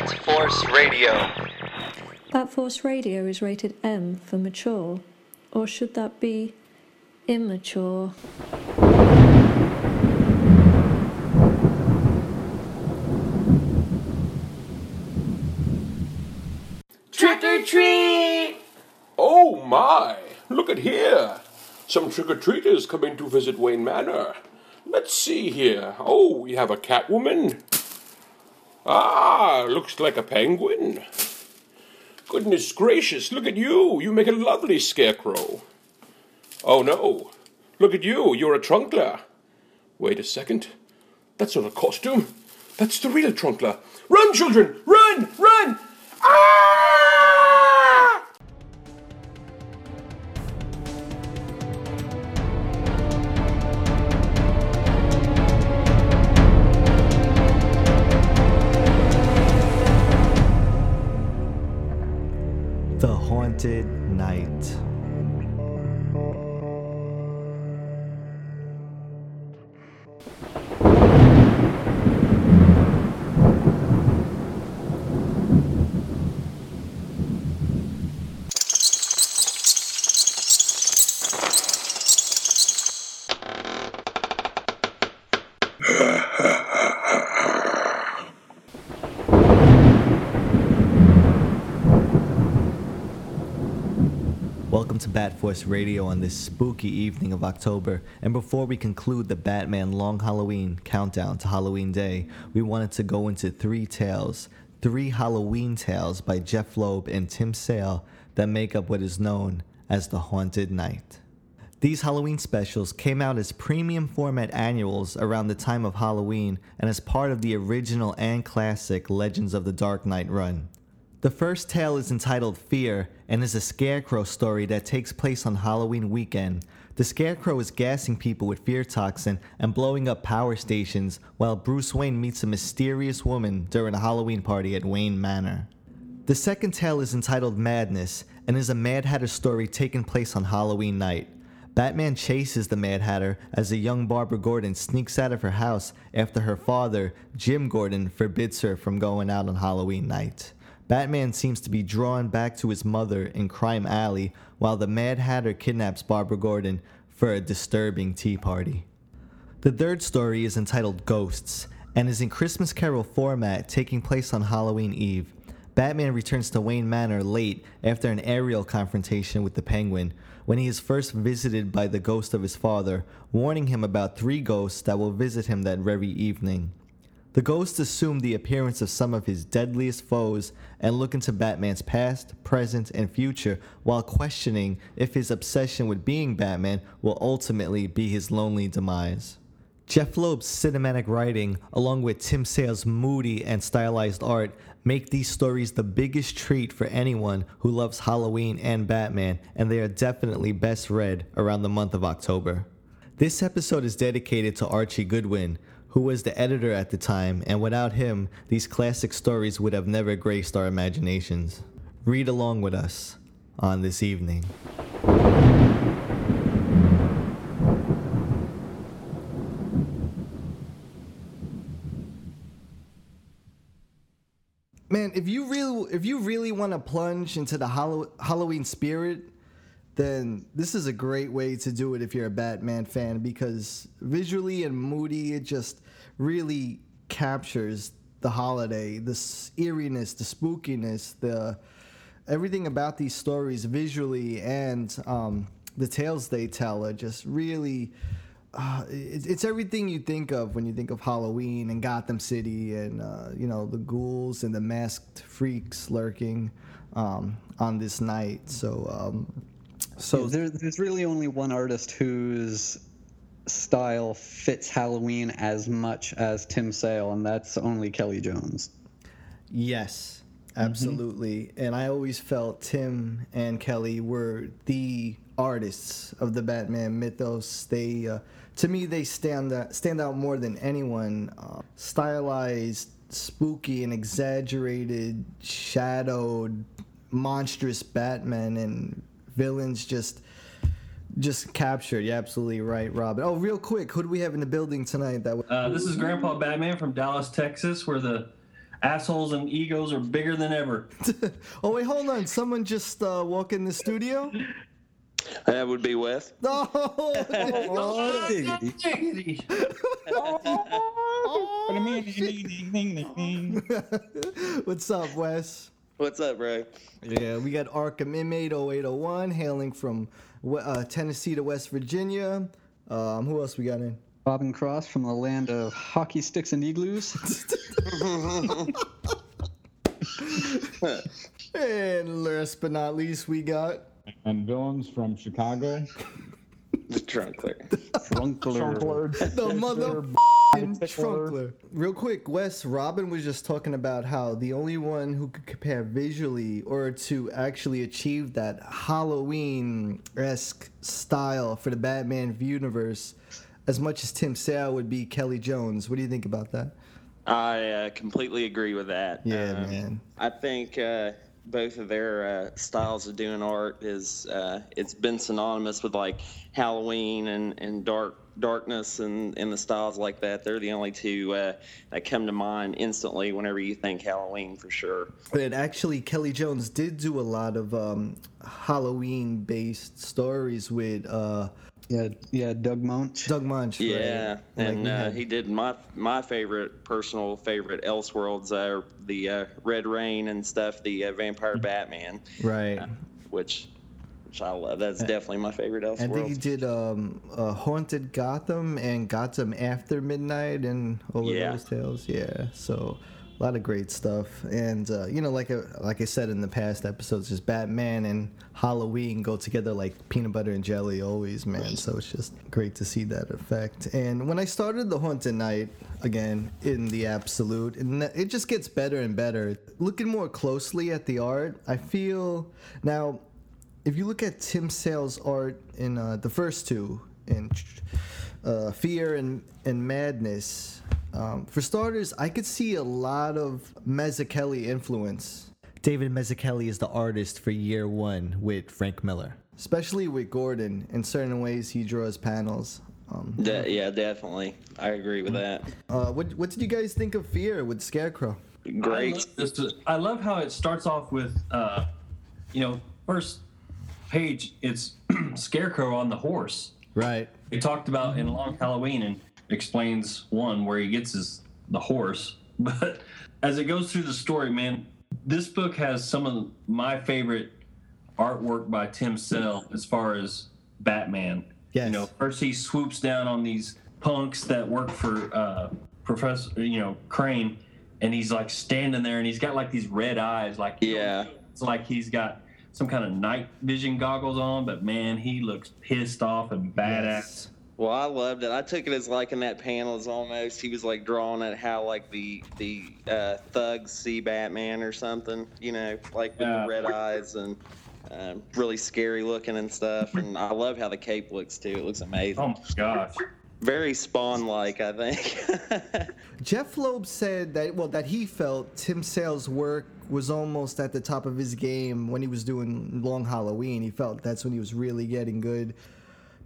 Bat Force Radio. Bat Force Radio is rated M for mature, or should that be immature? Trick or treat! Oh my! Look at here! Some trick or treaters coming to visit Wayne Manor. Let's see here. Oh, we have a Catwoman. Ah, looks like a penguin. Goodness gracious, look at you! You make a lovely scarecrow. Oh no! Look at you, you're a Trunkler. Wait a second. That's not a costume. That's the real Trunkler. Run, children! Run! Run! Force Radio on this spooky evening of October. And before we conclude the Batman Long Halloween countdown to Halloween Day, we wanted to go into three tales, three Halloween tales by Jeff Loeb and Tim Sale that make up what is known as the Haunted Knight. These Halloween specials came out as premium format annuals around the time of Halloween and as part of the original and classic Legends of the Dark Knight run. The first tale is entitled Fear and is a scarecrow story that takes place on Halloween weekend. The scarecrow is gassing people with fear toxin and blowing up power stations while Bruce Wayne meets a mysterious woman during a Halloween party at Wayne Manor. The second tale is entitled Madness and is a Mad Hatter story taking place on Halloween night. Batman chases the Mad Hatter as a young Barbara Gordon sneaks out of her house after her father, Jim Gordon, forbids her from going out on Halloween night. Batman seems to be drawn back to his mother in Crime Alley while the Mad Hatter kidnaps Barbara Gordon for a disturbing tea party. The third story is entitled Ghosts and is in Christmas Carol format taking place on Halloween Eve. Batman returns to Wayne Manor late after an aerial confrontation with the Penguin when he is first visited by the ghost of his father, warning him about three ghosts that will visit him that very evening. The ghosts assume the appearance of some of his deadliest foes and look into Batman's past, present, and future while questioning if his obsession with being Batman will ultimately be his lonely demise. Jeff Loeb's cinematic writing, along with Tim Sale's moody and stylized art, make these stories the biggest treat for anyone who loves Halloween and Batman, and they are definitely best read around the month of October. This episode is dedicated to Archie Goodwin, who was the editor at the time, and without him, these classic stories would have never graced our imaginations. Read along with us on this evening. Man, if you really if you really want to plunge into the Hallow- Halloween spirit, then this is a great way to do it if you're a Batman fan because visually and moody, it just really captures the holiday, the eeriness, the spookiness, the everything about these stories visually and um, the tales they tell are just really. Uh, it's, it's everything you think of when you think of Halloween and Gotham City and uh, you know the ghouls and the masked freaks lurking um, on this night. So um, so So there, there's really only one artist whose style fits Halloween as much as Tim Sale, and that's only Kelly Jones. Yes, absolutely. And I always felt Tim and Kelly were the artists of the Batman mythos. They, uh, to me, they stand out, stand out more than anyone. Uh, stylized, spooky, and exaggerated, shadowed, monstrous Batman and villains just. Just captured. You're absolutely right, Robin. Oh, real quick, who do we have in the building tonight? That Uh, this is Grandpa Batman from Dallas, Texas, where the assholes and egos are bigger than ever. oh wait, hold on. Someone just uh, walk in the studio. That would be Wes. No. Oh, diggity. What's up, Wes? What's up, bro? Yeah, we got Arkham Inmate 0801 hailing from uh, Tennessee to West Virginia. Um, who else we got in? Robin Cross from the land of hockey sticks and igloos. And last but not least, we got. and villains from Chicago. The trunkler. Trunkler. The mother Trunkler. Real quick, Wes, Robin was just talking about how the only one who could compare visually or to actually achieve that Halloween esque style for the Batman universe as much as Tim Sale would be Kelly Jones. What do you think about that? I uh, completely agree with that. Yeah, Um, man. I think uh, both of their uh, styles of doing art is uh, it's been synonymous with like Halloween and, and dark darkness and, and the styles like that. They're the only two uh, that come to mind instantly whenever you think Halloween for sure. And actually, Kelly Jones did do a lot of um, Halloween based stories with uh, Yeah, yeah, Doug Moench. Doug Moench. Yeah, right? And we uh, had- he did my my favorite personal favorite Elseworlds, uh, the uh, Red Rain and stuff, the uh, Vampire Batman, Right. uh, which which I love. That's definitely my favorite Elseworlds. I think he did um, uh, Haunted Gotham and Gotham After Midnight and all of Yeah. those tales. Yeah, so a lot of great stuff. And uh, you know, like I, like I said in the past episodes, just Batman and Halloween go together like peanut butter and jelly always, man. So it's just great to see that effect. And when I started the Haunted Knight again in the Absolute, and it just gets better and better. Looking more closely at the art, I feel now if you look at Tim Sale's art in uh, the first two, in uh, Fear and and Madness, um, for starters, I could see a lot of Mazzucchelli influence. David Mazzucchelli is the artist for Year One with Frank Miller, especially with Gordon. In certain ways, he draws panels. Um, De- yeah, definitely. I agree with that. uh, what what did you guys think of Fear with Scarecrow? I Great. love, this- I love how it starts off with, uh, you know, first page, it's Scarecrow on the horse. Right. He talked about in Long Halloween and explains one where he gets his the horse. But as it goes through the story, man, this book has some of my favorite artwork by Tim Sale as far as Batman. Yes. You know, first he swoops down on these punks that work for uh, Professor, you know, Crane, and he's like standing there and he's got like these red eyes, like Yeah. it's like he's got some kind of night vision goggles on, but man, he looks pissed off and badass. Well, I loved it. I took it as like in that panel is almost he was like drawing at how like the the uh, thugs see Batman or something, you know, like with Yeah. the red eyes and um, really scary looking and stuff. And I love how the cape looks too. It looks amazing. Oh my gosh. Very Spawn like, I think. Jeff Loeb said that well that he felt Tim Sale's work was almost at the top of his game when he was doing Long Halloween. He felt that's when he was really getting good.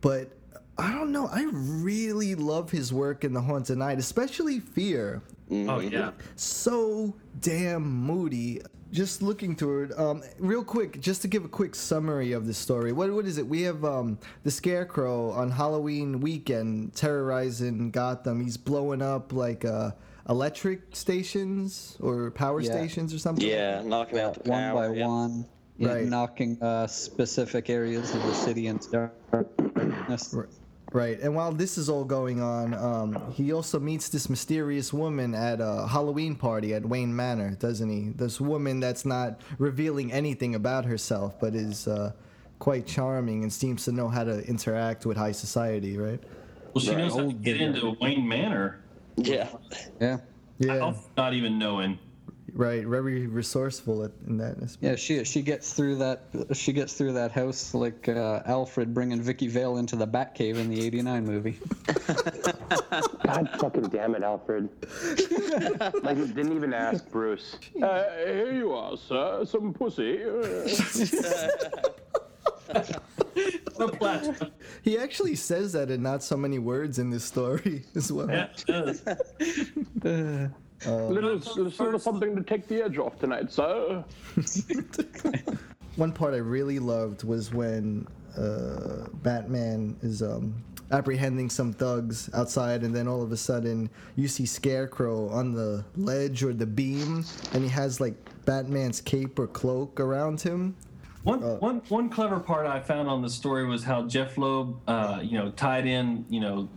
But I don't know. I really love his work in The Haunted Knight, especially Fear. Oh yeah. So damn moody. Just looking through it, um, real quick, just to give a quick summary of the story. What what is it? We have um, the Scarecrow on Halloween weekend terrorizing Gotham. He's blowing up like uh, electric stations or power Yeah. stations or something. yeah, knocking out the one by yeah. one, yeah, Right. knocking uh, specific areas of the city into darkness. Right, and while this is all going on, um, he also meets this mysterious woman at a Halloween party at Wayne Manor, doesn't he? This woman that's not revealing anything about herself, but is uh, quite charming and seems to know how to interact with high society, right? Well, she Right. knows how to get into Wayne Manor. Yeah. Yeah, Yeah, without Not even knowing. Right. Very resourceful in that aspect. yeah. She she gets through that. She gets through that house like uh, Alfred bringing Vicky Vale into the Batcave in the '89 movie. God fucking damn it, Alfred. like he didn't even ask Bruce. Uh, here you are, sir. Some pussy. The plasma. He actually says that in not so many words in this story as well. Yeah, it does. little, little something to take the edge off tonight, sir. One part I really loved was when uh, Batman is um, apprehending some thugs outside, and then all of a sudden you see Scarecrow on the ledge or the beam, and he has like Batman's cape or cloak around him. One, one, one clever part I found on the story was how Jeff Loeb, uh, you know, tied in, you know,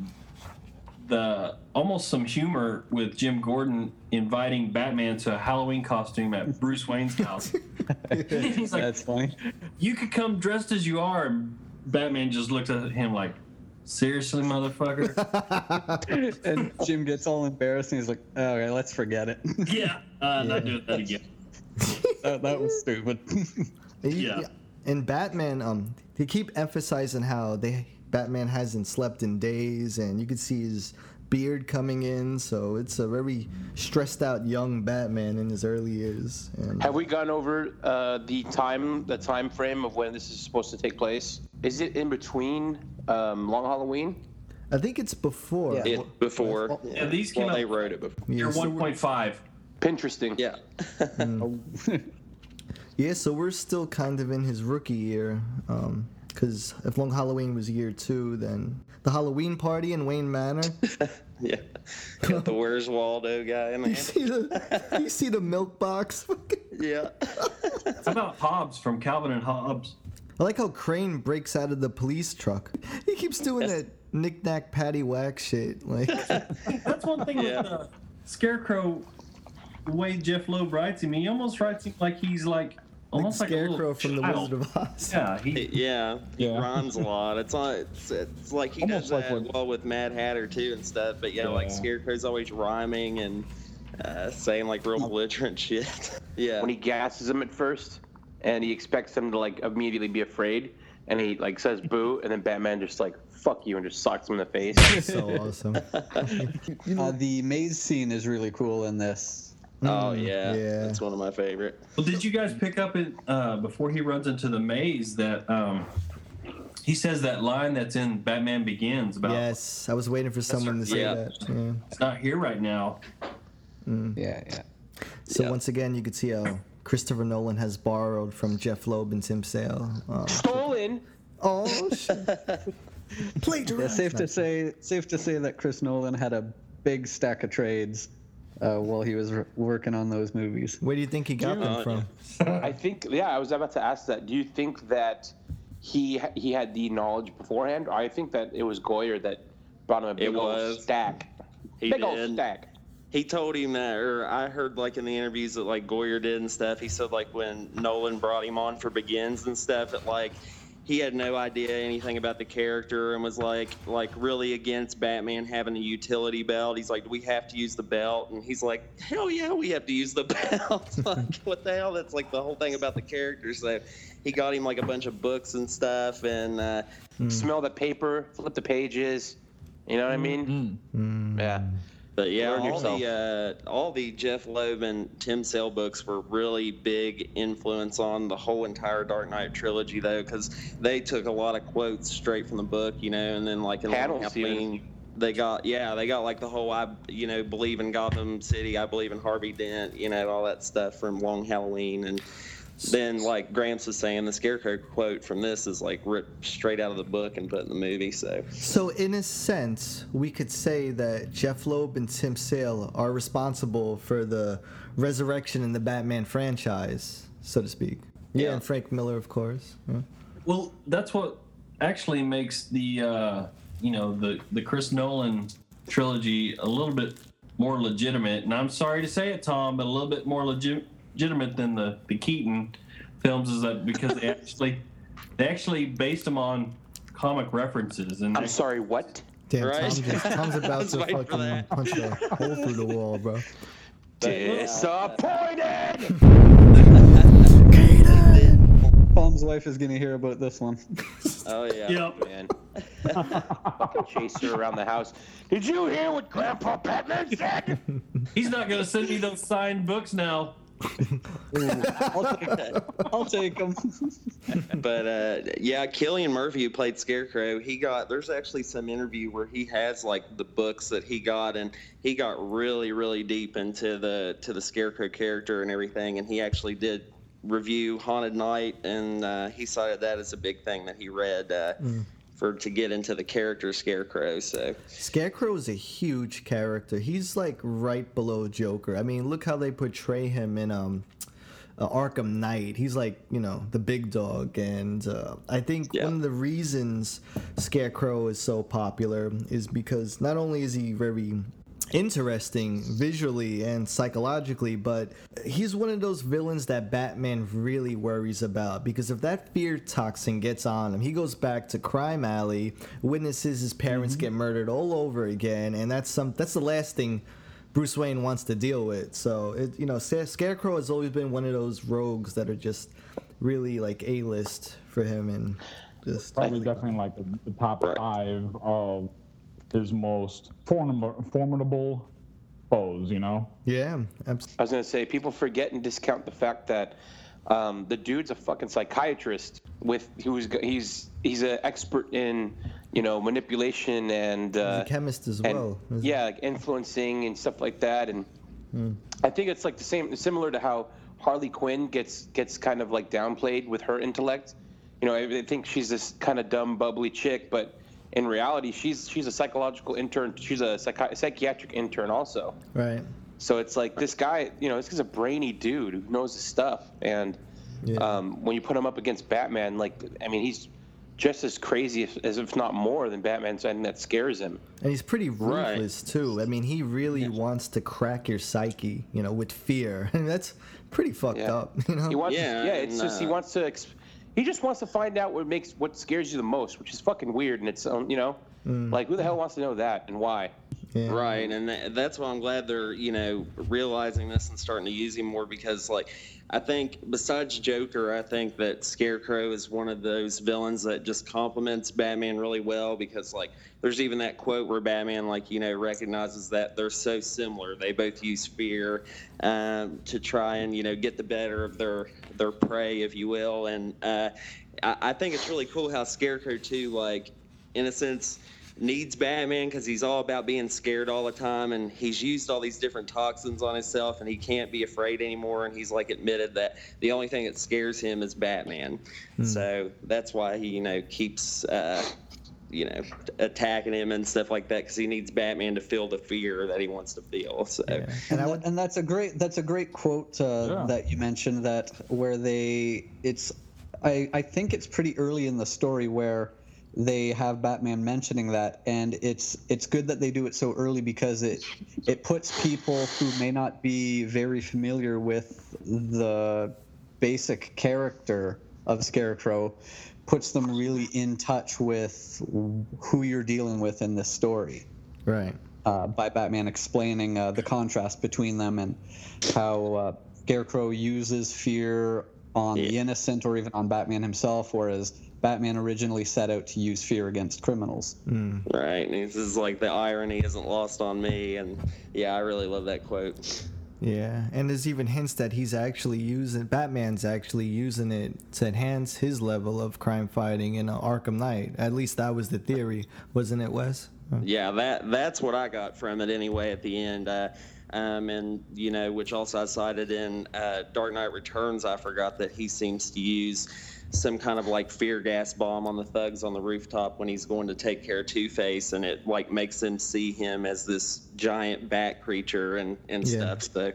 the almost some humor with Jim Gordon inviting Batman to a Halloween costume at Bruce Wayne's house. He's like, That's funny. "You could come dressed as you are." And Batman just looked at him like, "Seriously, motherfucker." And Jim gets all embarrassed and he's like, okay, let's forget it. yeah, uh, not doing that again. that, that was stupid. And Yeah. And Batman, um, they keep emphasizing how they Batman hasn't slept in days, and you can see his beard coming in. So it's a very stressed out young Batman in his early years. And Have we gone over uh, the time, the time frame of when this is supposed to take place? Is it in between um, Long Halloween? I think it's before. Yeah. It before. Yeah, these came well, they out- wrote it before. You're so 1.5. Interesting. Yeah. Yeah, so we're still kind of in his rookie year. Because if Long Halloween was year two, then the Halloween party in Wayne Manor. Yeah. Got the Where's Waldo guy in you see the you see the milk box. Yeah. How about Hobbes from Calvin and Hobbes? I like how Crane breaks out of the police truck. He keeps doing that knick-knack patty whack shit. Like That's one thing Yeah. with uh, Scarecrow. The way Jeff Loeb writes him, he almost writes him like he's like almost like, a Scarecrow little from the. Wizard of Oz. Yeah, he, Yeah, he Yeah. rhymes a lot. It's on. It's, it's like he Almost does like that what- well with Mad Hatter too and stuff. But yeah, like Yeah. Scarecrow's always rhyming and uh, saying like real belligerent shit. yeah. When he gasses him at first, and he expects him to like immediately be afraid, and he like says boo, and then Batman just like fuck you and just socks him in the face. So awesome. Uh, the maze scene is really cool in this. Oh yeah, yeah. that's one of my favorite. Well, did you guys pick up it uh, before he runs into the maze that um, he says that line that's in Batman Begins about yes, I was waiting for someone to say yeah. that. Yeah. it's not here right now. Yeah, yeah. So Yeah. once again, you could see how Christopher Nolan has borrowed from Jeff Loeb and Tim Sale. Um, Stolen. oh shit! Yeah, safe to say, safe to say that Chris Nolan had a big stack of trades uh, while he was r- working on those movies. Where do you think he got them from? I think. Yeah, I was about to ask that. Do you think that he he had the knowledge beforehand? Or I think that it was Goyer that brought him a big It old was. stack. He big old stack. He told him that, or I heard like in the interviews that like Goyer did and stuff. He said like when Nolan brought him on for Begins and stuff, that like he had no idea anything about the character and was like like really against Batman having a utility belt. He's like, "Do we have to use the belt?" And he's like, "Hell yeah, we have to use the belt." like, what the hell? That's like the whole thing about the character. So he got him like a bunch of books and stuff, and uh, hmm. Smell the paper, flip the pages. You know what I hmm. mean? Hmm. Yeah. But yeah, Learn all yourself. the uh, all the Jeff Loeb and Tim Sale books were really big influence on the whole entire Dark Knight trilogy, though, because they took a lot of quotes straight from the book, you know, and then like in Panels, Halloween, they got yeah, they got like the whole I you know believe in Gotham City, I believe in Harvey Dent, you know, all that stuff from Long Halloween, and then like Gramps was saying, the Scarecrow quote from this is like ripped straight out of the book and put in the movie, so. So in a sense, we could say that Jeff Loeb and Tim Sale are responsible for the resurrection in the Batman franchise, so to speak. Yeah, Yeah. and Frank Miller, of course. Yeah. Well, that's what actually makes the uh, you know the the Chris Nolan trilogy a little bit more legitimate. And I'm sorry to say it, Tom, but a little bit more legi- legitimate than the the Keaton films is that because they actually they actually based them on comic references and I'm they- sorry, what? Damn, Right. Tom just, Tom's about was to fucking that. punch a hole through the wall, bro. Disappointed! Tom's wife is gonna hear about this one. Oh yeah. Yep. Man. Fucking chase her around the house. Did you hear what Grandpa Batman said? He's not gonna send me those signed books now. I'll take, I'll take him. but uh, yeah, Cillian Murphy, who played Scarecrow, he got. There's actually some interview where he has like the books that he got, and he got really, really deep into the to the Scarecrow character and everything, and he actually did review Haunted Knight, and uh, he cited that as a big thing that he read. Uh, For to get into the character Scarecrow, so Scarecrow is a huge character. He's like right below Joker. I mean, look how they portray him in um uh, Arkham Knight. He's like, you know, the big dog. And uh, I think Yeah. one of the reasons Scarecrow is so popular is because not only is he very interesting visually and psychologically, but he's one of those villains that Batman really worries about because if that fear toxin gets on him, he goes back to crime alley, witnesses his parents mm-hmm. get murdered all over again, and that's some that's the last thing Bruce Wayne wants to deal with. So it you know, Scarecrow has always been one of those rogues that are just really like A list for him and just Probably definitely like the, the top five of his most formidable, formidable foes, you know? yeah, abs- I was gonna say people forget and discount the fact that um, the dude's a fucking psychiatrist with who's he's he's an expert in you know manipulation and he's uh, a chemist as and well. isn't yeah, like influencing and stuff like that. And I think it's like the same, similar to how Harley Quinn gets gets kind of like downplayed with her intellect. You know, I think she's this kind of dumb, bubbly chick, but in reality, she's she's a psychological intern. She's a psychi- psychiatric intern also. Right. So it's like this guy, you know, this guy's a brainy dude who knows his stuff. And Yeah. um, when you put him up against Batman, like, I mean, he's just as crazy as, as if not more than Batman, and that scares him. And he's pretty Right. ruthless too. I mean, he really wants to crack your psyche, you know, with fear. And that's pretty fucked Yeah. up, you know. He wants, Yeah, yeah, it's and, just he uh, wants to. Ex- he just wants to find out what makes what scares you the most, which is fucking weird. And it's um, you know, like who the hell wants to know that and why? Yeah. Right, and tha- that's why I'm glad they're you know realizing this and starting to use him more because like I think besides Joker, I think that Scarecrow is one of those villains that just complements Batman really well because like there's even that quote where Batman like you know recognizes that they're so similar. They both use fear um, to try and you know get the better of their their prey, if you will, and uh, I, I think it's really cool how Scarecrow too like in a sense needs Batman because he's all about being scared all the time, and he's used all these different toxins on himself, and he can't be afraid anymore. And he's like admitted that the only thing that scares him is Batman. So that's why he, you know, keeps, uh, you know, attacking him and stuff like that because he needs Batman to feel the fear that he wants to feel. So And and, I would, and that's a great that's a great quote uh, Yeah. that you mentioned that where they it's I, I think it's pretty early in the story where they have Batman mentioning that and it's it's good that they do it so early because it it puts people who may not be very familiar with the basic character of Scarecrow puts them really in touch with who you're dealing with in this story right. uh, by Batman explaining uh, the contrast between them and how uh, Scarecrow uses fear on the innocent or even on Batman himself, whereas Batman originally set out to use fear against criminals. right, and this is like the irony isn't lost on me, and yeah, I really love that quote. Yeah, and there's even hints that he's actually using Batman's actually using it to enhance his level of crime fighting in Arkham Knight. At least that was the theory, wasn't it, Wes? Yeah, that that's what I got from it anyway. At the end, uh, um, and you know, which also I cited in uh, Dark Knight Returns. I forgot that he seems to use some kind of like fear gas bomb on the thugs on the rooftop when he's going to take care of Two Face, and it like makes them see him as this giant bat creature and and Yeah. stuff. So.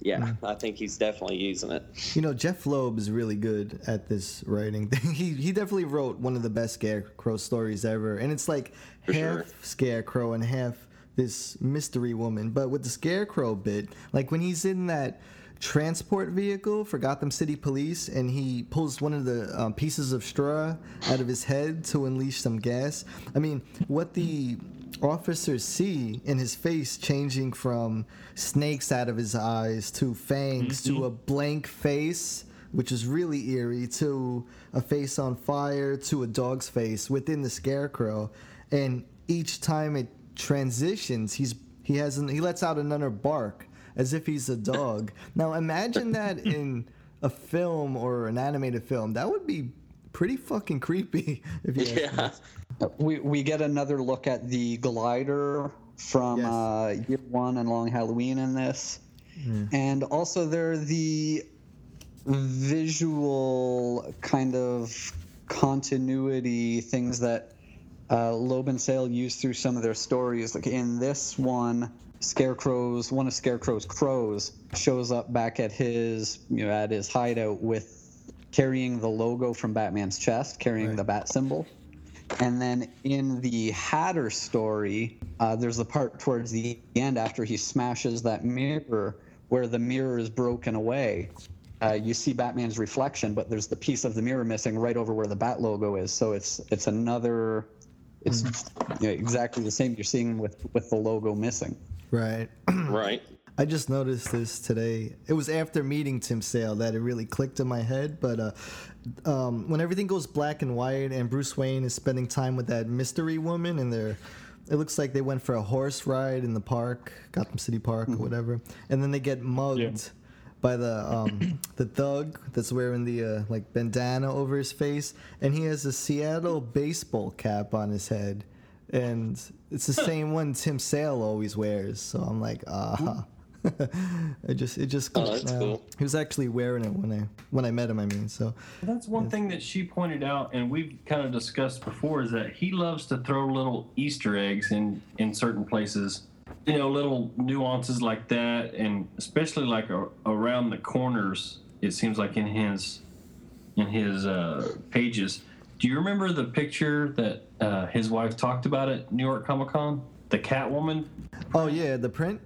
Yeah, I think he's definitely using it. You know, Jeff Loeb is really good at this writing thing. He he definitely wrote one of the best Scarecrow stories ever, and it's like For half sure. Scarecrow and half this mystery woman. But with the Scarecrow bit, like when he's in that transport vehicle for Gotham City Police, and he pulls one of the um, pieces of straw out of his head to unleash some gas. I mean, what the officers see in his face changing from snakes out of his eyes to fangs to a blank face which is really eerie to a face on fire to a dog's face within the scarecrow and each time it transitions he's he has an, he lets out another bark as if he's a dog. Now imagine that in a film or an animated film. That would be pretty fucking creepy. If you ask me. Yeah. We we get another look at the glider from Yes. uh, year one and Long Halloween in this, and also there are the visual kind of continuity things that uh, Loeb and Sale use through some of their stories. Like in this one, Scarecrow's one of Scarecrow's crows shows up back at his you know at his hideout with carrying the logo from Batman's chest, carrying the bat symbol. And then in the Hatter story, uh, there's the part towards the end after he smashes that mirror where the mirror is broken away. Uh, you see Batman's reflection, but there's the piece of the mirror missing right over where the bat logo is. So it's it's another, it's you know, exactly the same you're seeing with with the logo missing. Right. Right. I just noticed this today. It was after meeting Tim Sale that it really clicked in my head. But uh, um, when everything goes black and white, and Bruce Wayne is spending time with that mystery woman, and they're, it looks like they went for a horse ride in the park, Gotham City Park or whatever, and then they get mugged. Yeah. By the um, the thug that's wearing the uh, like bandana over his face, and he has a Seattle baseball cap on his head, and it's the same one Tim Sale always wears. So I'm like, ah, it just it just Oh, that's now. cool. He was actually wearing it when I when I met him. I mean, so That's one thing that she pointed out, and we've kind of discussed before, is that he loves to throw little Easter eggs in in certain places. You know, little nuances like that, and especially like a, around the corners. It seems like in his in his uh, pages. Do you remember the picture that uh, his wife talked about at New York Comic Con? The Catwoman oh yeah, the print.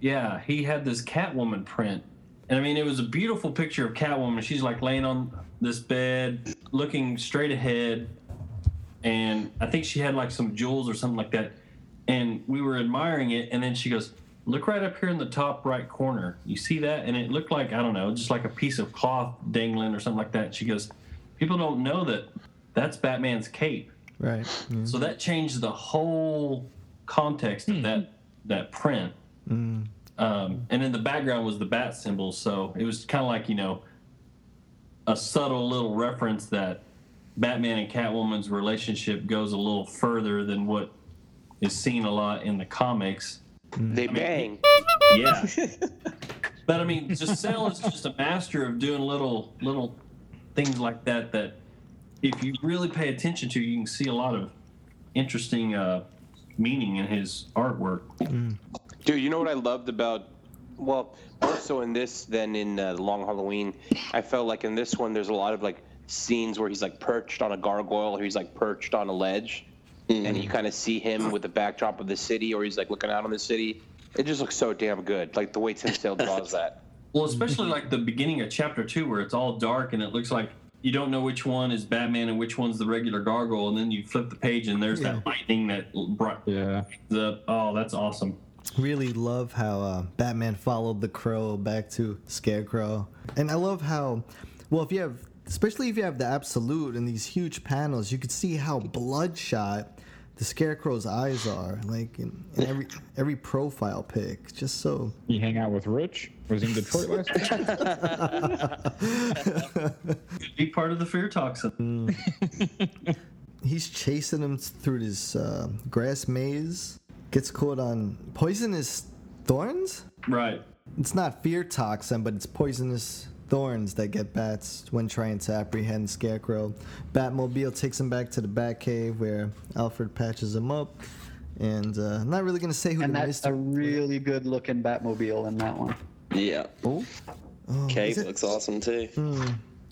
yeah, he had this Catwoman print. And I mean, it was a beautiful picture of Catwoman. She's like laying on this bed, looking straight ahead. And I think she had like some jewels or something like that. And we were admiring it. And then she goes, Look right up here in the top right corner. You see that? And it looked like, I don't know, just like a piece of cloth dangling or something like that. She goes, People don't know that that's Batman's cape. Right. yeah. So that changed the whole context of that mm-hmm. that print. Mm-hmm. Um, and in the background was the bat symbol, so it was kind of like you know a subtle little reference that Batman and Catwoman's relationship goes a little further than what is seen a lot in the comics. They bang. Yeah. but I mean, Giselle is just a master of doing little little things like that. That if you really pay attention to, you can see a lot of interesting uh, meaning in his artwork. Dude, you know what I loved about, well, more so in this than in uh, Long Halloween. I felt like in this one, there's a lot of like scenes where he's like perched on a gargoyle, or he's like perched on a ledge, and you kind of see him with the backdrop of the city, or he's like looking out on the city. It just looks so damn good, like the way Tim Sale draws that. Well, especially like the beginning of chapter two, where it's all dark and it looks like you don't know which one is Batman and which one's the regular gargoyle, and then you flip the page and there's that lightning that brought Yeah. the. Oh, that's awesome. really love how uh, Batman followed the crow back to Scarecrow, and I love how, well, if you have, especially if you have the absolute and these huge panels, you could see how bloodshot the Scarecrow's eyes are, like in, in every every profile pic. Just so You hang out with Rich? Was he in Detroit last week? Could be part of the fear toxin. he's chasing him through this uh, grass maze, gets caught on poisonous thorns. Right. It's not fear toxin, but it's poisonous thorns that get bats when trying to apprehend Scarecrow. Batmobile takes him back to the Batcave where Alfred patches him up. And uh, I'm not really going to say who And the that's mystery a really good looking Batmobile in that one. Yeah. Oh, Cave is looks awesome too.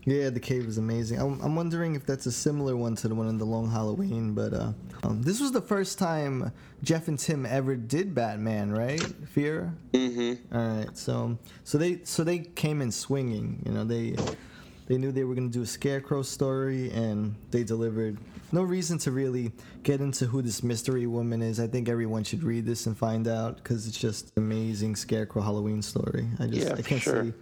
Yeah, the cave is amazing. I'm, I'm wondering if that's a similar one to the one in the Long Halloween, but uh, um, this was the first time Jeff and Tim ever did Batman, right? Fear. Mm-hmm. All right, so so they so they came in swinging. You know, they they knew they were gonna do a Scarecrow story, and they delivered. No reason to really get into who this mystery woman is. I think everyone should read this and find out because it's just an amazing Scarecrow Halloween story. I just Yeah, I can't sure. see.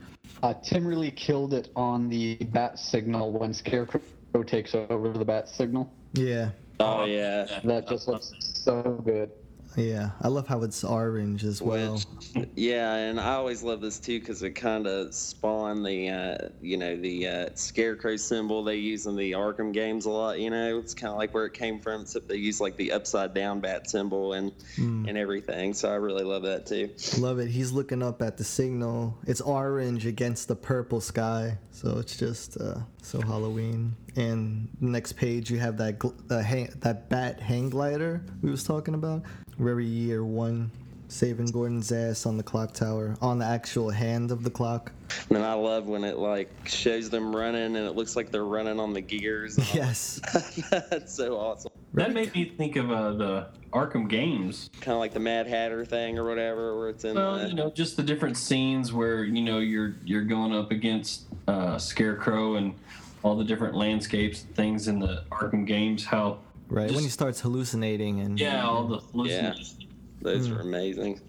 Uh, Tim really killed it on the bat signal when Scarecrow takes over the bat signal. Yeah. Oh yeah. That just looks so good. Yeah, I love how it's orange as well. Which, yeah, and I always love this too because it kind of spawned the, uh, you know, the uh, scarecrow symbol they use in the Arkham games a lot. You know, it's kind of like where it came from, except they use like the upside down bat symbol and Hmm. and everything. So I really love that too. Love it. He's looking up at the signal. It's orange against the purple sky, so it's just uh, so Halloween. And next page, you have that gl- the hang- that bat hang glider we was talking about. Very year one, saving Gordon's ass on the clock tower on the actual hand of the clock. And I love when it like shows them running and it looks like they're running on the gears. Yes. That's so awesome. That made me think of uh, the Arkham games. Kind of like the Mad Hatter thing or whatever, where it's in Well, the. you know, just the different scenes where you know you're you're going up against uh, Scarecrow and all the different landscapes, and things in the Arkham games. How Right when he starts hallucinating and yeah, all the Yeah. hallucinations. Those Hmm. were amazing.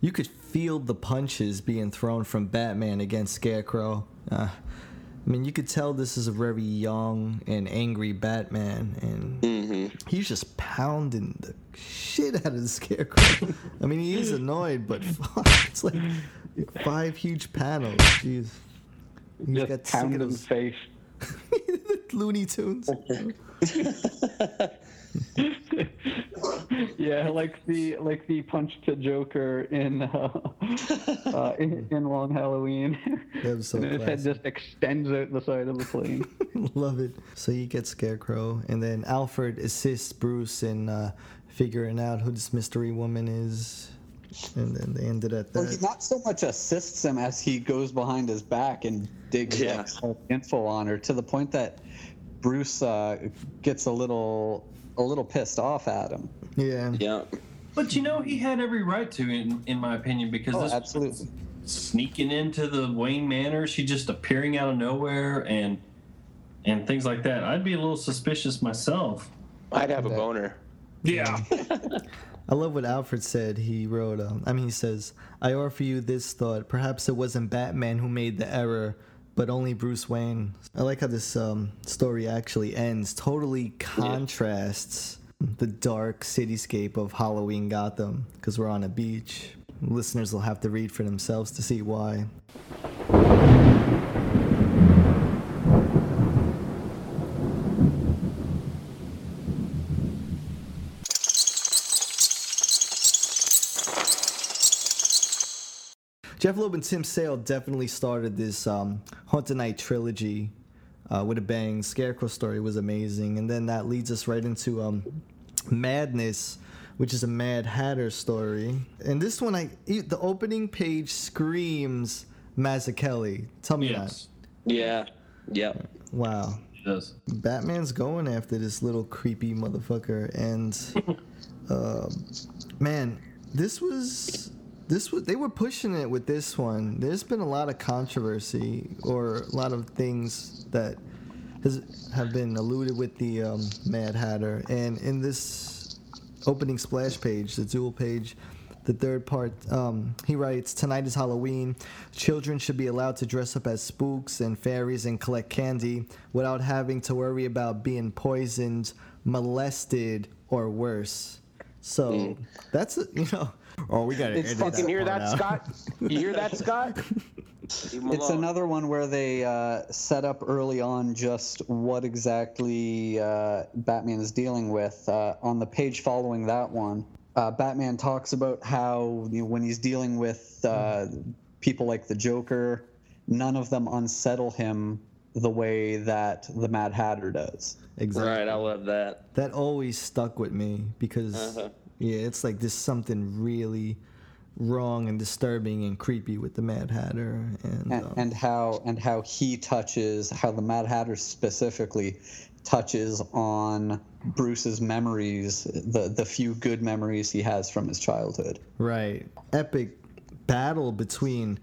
You could feel the punches being thrown from Batman against Scarecrow. Uh, I mean, you could tell this is a very young and angry Batman, and hmm he's just pounding the shit out of the Scarecrow. I mean, he is annoyed, but fuck, it's like five huge panels. Jeez. He's Just got sick of pound his those face. Looney Tunes. yeah, like the like the punch to Joker in uh, uh, in, in Long Halloween. That so and his head just extends out the side of the plane. Love it. So you get Scarecrow, and then Alfred assists Bruce in uh, figuring out who this mystery woman is, and then they ended at Well, he not so much assists him as he goes behind his back and digs Yeah. up some info on her to the point that Bruce uh, gets a little a little pissed off at him. Yeah. Yeah. But you know, he had every right to, in, in my opinion, because Oh, this absolutely. sneaking into the Wayne Manor, she just appearing out of nowhere and and things like that. I'd be a little suspicious myself. I'd have a boner. Yeah. I love what Alfred said. He wrote, um, I mean, he says, I offer you this thought. Perhaps it wasn't Batman who made the error, but only Bruce Wayne. I like how this um, story actually ends. Totally contrasts the dark cityscape of Halloween Gotham because we're on a beach. Listeners will have to read for themselves to see why. Jeff Loeb and Tim Sale definitely started this um, Haunted Knight trilogy uh, with a bang. Scarecrow story was amazing, and then that leads us right into um, Madness, which is a Mad Hatter story. And this one, I the opening page screams Mazzucchelli. Tell me yes. Yeah. Yep. Wow. It does. Batman's going after this little creepy motherfucker, and um, man, this was this was they were pushing it with this one. There's been a lot of controversy or a lot of things that has have been alluded with the um, Mad Hatter, and in this opening splash page, the dual page. The third part, um, he writes, Tonight is Halloween. Children should be allowed to dress up as spooks and fairies and collect candy without having to worry about being poisoned, molested, or worse. So that's, a- you know, oh, we got to It's fucking hear that, Scott? You hear that, Scott? It's another one where they uh, set up early on just what exactly uh, Batman is dealing with. Uh, on the page following that one, uh, Batman talks about how you know, when he's dealing with uh, people like the Joker, none of them unsettle him the way that the Mad Hatter does. Exactly. Right. I love that. That always stuck with me because, Uh-huh. Yeah, it's like there's something really wrong and disturbing and creepy with the Mad Hatter. And, and, um, and how and how he touches how the Mad Hatter specifically touches on Bruce's memories, the the few good memories he has from his childhood. Right. Epic battle between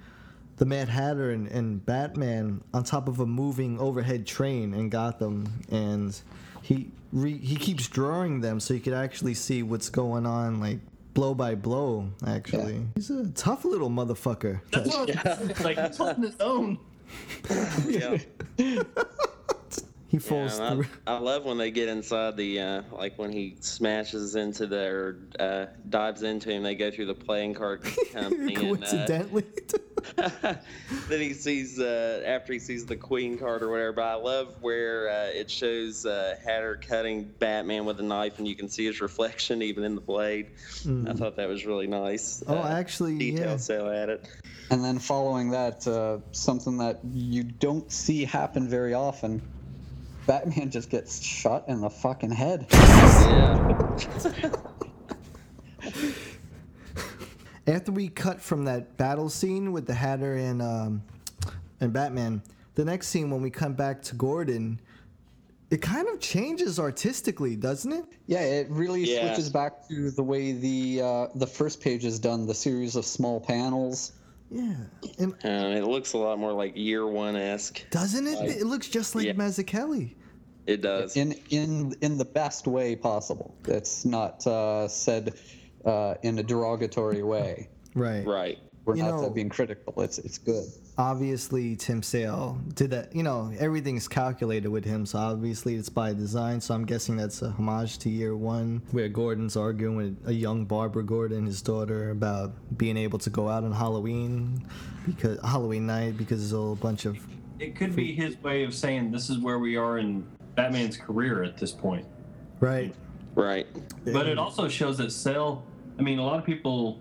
the Mad Hatter and, and Batman on top of a moving overhead train in Gotham, and he re, he keeps drawing them so you could actually see what's going on, like blow by blow. Actually, he's a tough little motherfucker. That's what I'm like he's holding his own. Yeah. He falls Yeah, through. I, I love when they get inside the uh, like when he smashes into the or uh, dives into him. They go through the playing card company. and, uh, Coincidentally. then he sees uh, after he sees the queen card or whatever. But I love where uh, it shows uh, Hatter cutting Batman with a knife, and you can see his reflection even in the blade. I thought that was really nice. Oh, uh, actually, detail yeah. so at it. And then following that, uh, something that you don't see happen very often. Batman just gets shot in the fucking head. Yeah. After we cut from that battle scene with the Hatter and um, and Batman, the next scene when we come back to Gordon, it kind of changes artistically, doesn't it? Yeah, it really Yeah. switches back to the way the uh, the first page is done, the series of small panels. Yeah. And Um, it looks a lot more like Year One esque. doesn't it? It looks just like Yeah. Mazzucchelli. It does. in in in the best way possible. It's not uh, said uh, in a derogatory way. Right. right. We're You not know- uh, being critical. It's it's good. Obviously, Tim Sale did that. You know, everything's calculated with him, so obviously it's by design. So I'm guessing that's a homage to year one, where Gordon's arguing with a young Barbara Gordon, his daughter, about being able to go out on Halloween because Halloween night because there's a whole bunch of It could be his way of saying this is where we are in Batman's career at this point. right. Right. But it also shows that Sale, I mean, a lot of people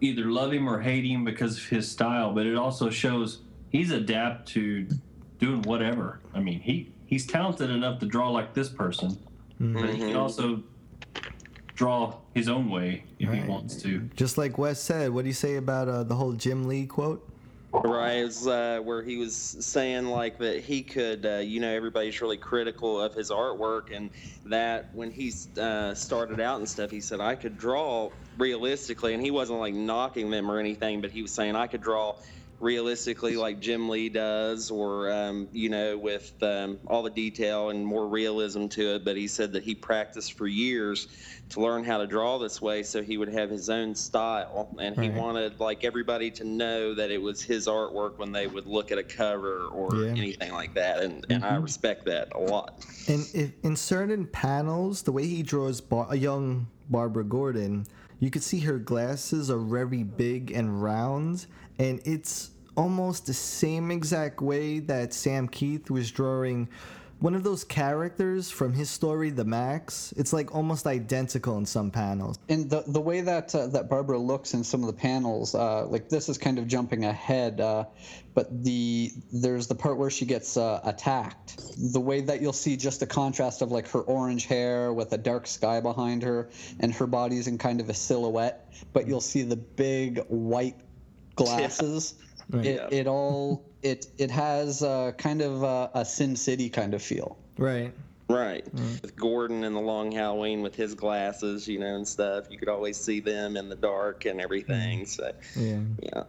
either love him or hate him because of his style, but it also shows he's adapt to doing whatever. I mean, he he's talented enough to draw like this person, but he can also draw his own way if he wants to. Just like Wes said, what do you say about uh, the whole Jim Lee quote? Right, it's uh, where he was saying like that he could, uh, you know, everybody's really critical of his artwork, and that when he uh, started out and stuff, he said I could draw realistically, and he wasn't like knocking them or anything, but he was saying I could draw realistically like Jim Lee does, or um, you know, with um, all the detail and more realism to it. But he said that he practiced for years to learn how to draw this way, so he would have his own style, and he wanted like everybody to know that it was his artwork when they would look at a cover or Yeah. anything like that, and and I respect that a lot. And if, in certain panels, the way he draws Bar- a young Barbara Gordon, you could see her glasses are very big and round, and it's almost the same exact way that Sam Kieth was drawing one of those characters from his story, The Maxx. It's like almost identical in some panels. And the the way that uh, that Barbara looks in some of the panels, uh, like this is kind of jumping ahead, uh, but the there's the part where she gets uh, attacked. The way that you'll see just the contrast of like her orange hair with a dark sky behind her, and her body's in kind of a silhouette, but you'll see the big white glasses. It, Yeah. it all it it has uh, kind of uh, a Sin City kind of feel. Right. Right, with Gordon in the Long Halloween with his glasses, you know, and stuff. You could always see them in the dark and everything. So Yeah. yeah.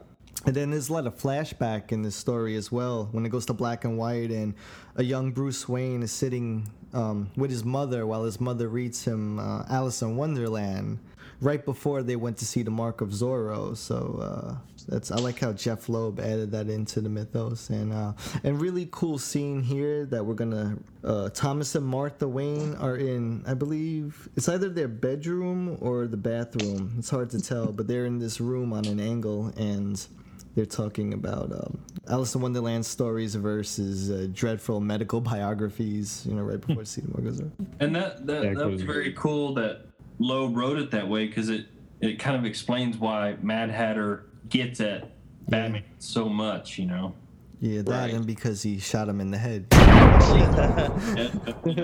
And then there's a lot of flashback in this story as well when it goes to black and white, and a young Bruce Wayne is sitting um, with his mother while his mother reads him uh, Alice in Wonderland right before they went to see the Mark of Zorro. So uh, that's I like how Jeph Loeb added that into the mythos, and uh, and really cool scene here that we're gonna uh, Thomas and Martha Wayne are in. I believe it's either their bedroom or the bathroom. It's hard to tell, but they're in this room on an angle and they're talking about um, Alice in Wonderland stories versus uh, dreadful medical biographies. You know, right before the scene goes on. And that that, Yeah, that was 'cause- very cool that Loeb wrote it that way because it it kind of explains why Mad Hatter gets at Batman so much, you know. Yeah, that Right. and because he shot him in the head. And, you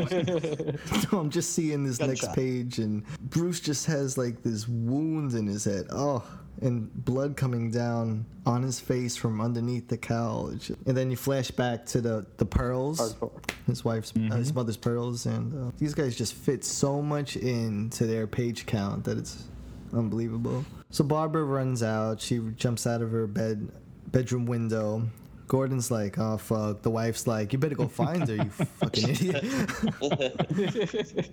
know, I'm just seeing this next Gunshot. page, and Bruce just has like this wound in his head. Oh, and blood coming down on his face from underneath the cowl. And then you flash back to the the pearls, Hardcore. his wife's, uh, his mother's pearls, and uh, these guys just fit so much into their page count that it's unbelievable. So Barbara runs out. She jumps out of her bed bedroom window. Gordon's like, oh fuck. The wife's like, you better go find her, you fucking idiot.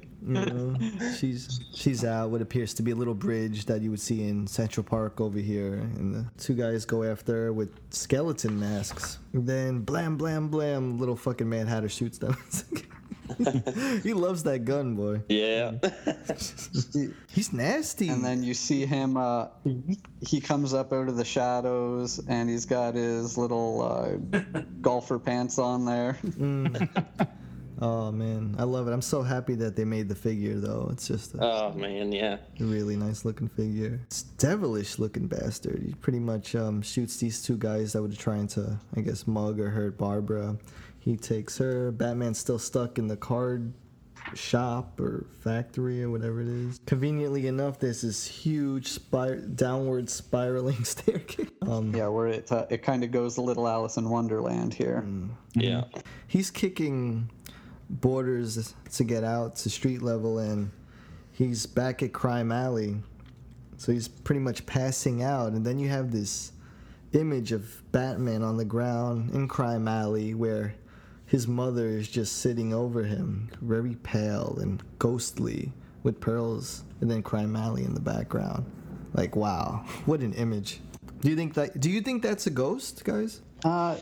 You know, she's she's out what appears to be a little bridge that you would see in Central Park over here, and the two guys go after her with skeleton masks. then blam blam blam, little fucking Mad Hatter shoots them. he loves that gun, boy. Yeah. He's nasty. And then you see him. Uh, he comes up out of the shadows, and he's got his little uh, golfer pants on there. Oh man, I love it. I'm so happy that they made the figure though. It's just a oh man, yeah. really nice looking figure. It's devilish looking bastard. He pretty much um, shoots these two guys that were trying to, I guess, mug or hurt Barbara. He takes her. Batman's still stuck in the card shop or factory or whatever it is. Conveniently enough, there's this huge spir- downward spiraling staircase. Um, Yeah, where it uh, it kind of goes a little Alice in Wonderland here. Yeah. he's kicking borders to get out to street level and he's back at crime alley so he's pretty much passing out and then you have this image of batman on the ground in crime alley where his mother is just sitting over him very pale and ghostly with pearls and then crime alley in the background like wow what an image do you think that do you think that's a ghost guys Uh,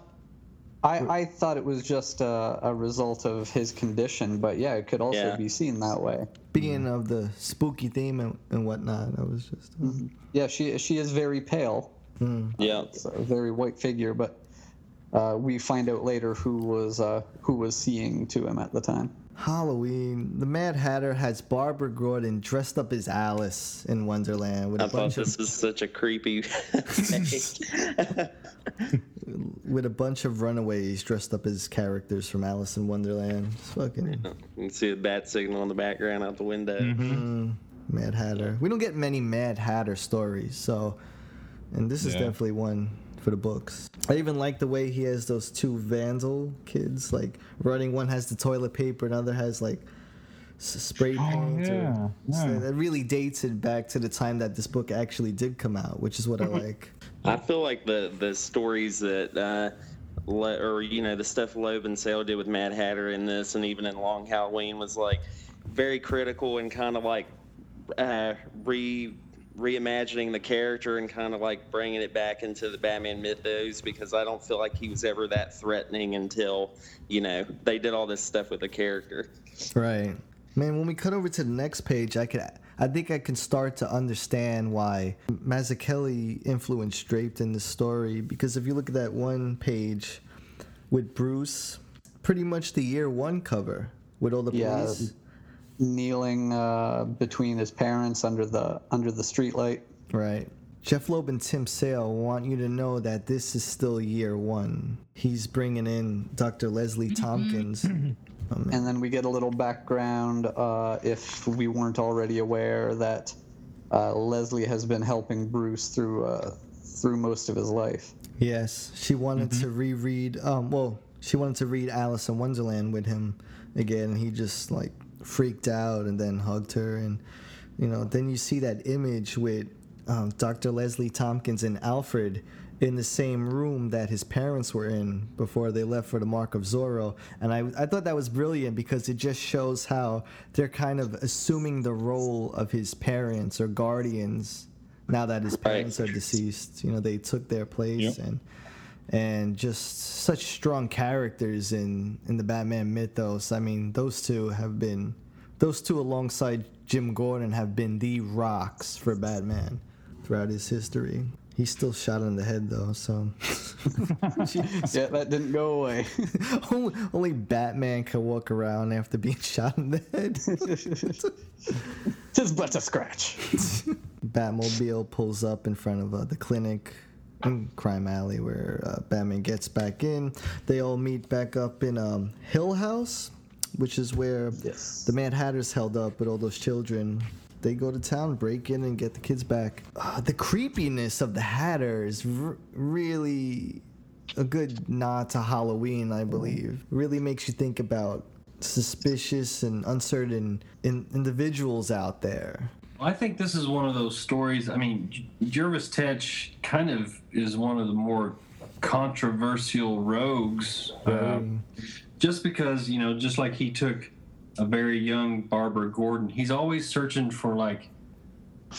I, I thought it was just a, a result of his condition, but yeah, it could also Yeah. be seen that way. Beginning of the spooky theme and, and whatnot. I was just uh, Yeah, she she is very pale. Yeah. It's a very white figure, but uh, we find out later who was uh, who was seeing to him at the time. Halloween. The Mad Hatter has Barbara Gordon dressed up as Alice in Wonderland with a I thought bunch this of was such a creepy with a bunch of runaways dressed up as characters from Alice in Wonderland. It's fucking You can see the bat signal in the background out the window. Mm-hmm. Mad Hatter. We don't get many Mad Hatter stories, so and this is Yeah. definitely one for the books. I even like the way he has those two vandal kids like running. One has the toilet paper, another has like spray paint. Oh, yeah, or, so yeah. that really dates it back to the time that this book actually did come out, which is what I like. I feel like the the stories that uh, Le- or you know the stuff Loeb and Sale did with Mad Hatter in this, and even in Long Halloween, was like very critical and kind of like uh, re reimagining the character and kind of like bringing it back into the Batman mythos because I don't feel like he was ever that threatening until you know they did all this stuff with the character. Right. Man, when we cut over to the next page, I could I think I can start to understand why Mazzucchelli influenced draped in the story because if you look at that one page with Bruce, pretty much the year one cover with all the Yeah. Police. Kneeling uh, between his parents under the under the streetlight. Right. Jeph Loeb and Tim Sale want you to know that this is still year one. He's bringing in Dr. Leslie Tompkins. And then we get a little background, uh, if we weren't already aware, that uh, Leslie has been helping Bruce through uh, through most of his life. Yes, she wanted to reread. Um, well, she wanted to read Alice in Wonderland with him again, and he just like freaked out and then hugged her, and you know, then you see that image with um, Dr. Leslie Tompkins and Alfred in the same room that his parents were in before they left for the Mark of Zorro, and I I thought that was brilliant because it just shows how they're kind of assuming the role of his parents or guardians now that his parents are deceased. You know, they took their place and and just such strong characters in in the Batman mythos. I mean, those two have been those two alongside Jim Gordon have been the rocks for Batman throughout his history. He's still shot in the head though, so Yeah, that didn't go away. only, only Batman can walk around after being shot in the head. Tis but a scratch. Batmobile pulls up in front of uh, the clinic in Crime Alley where uh, Batman gets back in. They all meet back up in um, Hill House, which is where Yes. the Mad Hatter's held up with all those children. They go to town, break in, and get the kids back. Uh, the creepiness of the Hatter is r- really a good nod to Halloween, I believe. Really makes you think about suspicious and uncertain in- individuals out there. I think this is one of those stories. I mean, Jervis Tetch kind of is one of the more controversial rogues. Uh, just because you know, just like he took a very young Barbara Gordon, he's always searching for like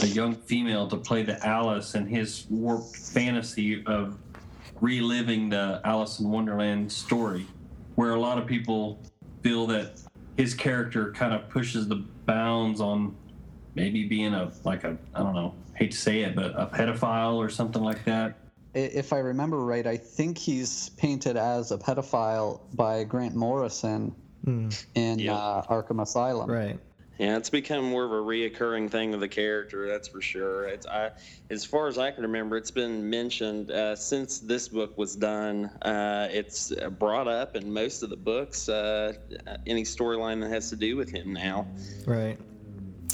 a young female to play the Alice and his warped fantasy of reliving the Alice in Wonderland story, where a lot of people feel that his character kind of pushes the bounds on maybe being a like a I don't know, hate to say it, but a pedophile or something like that. If I remember right, I think he's painted as a pedophile by Grant Morrison in Yep. uh, Arkham Asylum. Right. Yeah, it's become more of a reoccurring thing with the character. That's for sure. It's I, as far as I can remember, it's been mentioned uh, since this book was done. Uh, it's brought up in most of the books. Uh, any storyline that has to do with him now. Right.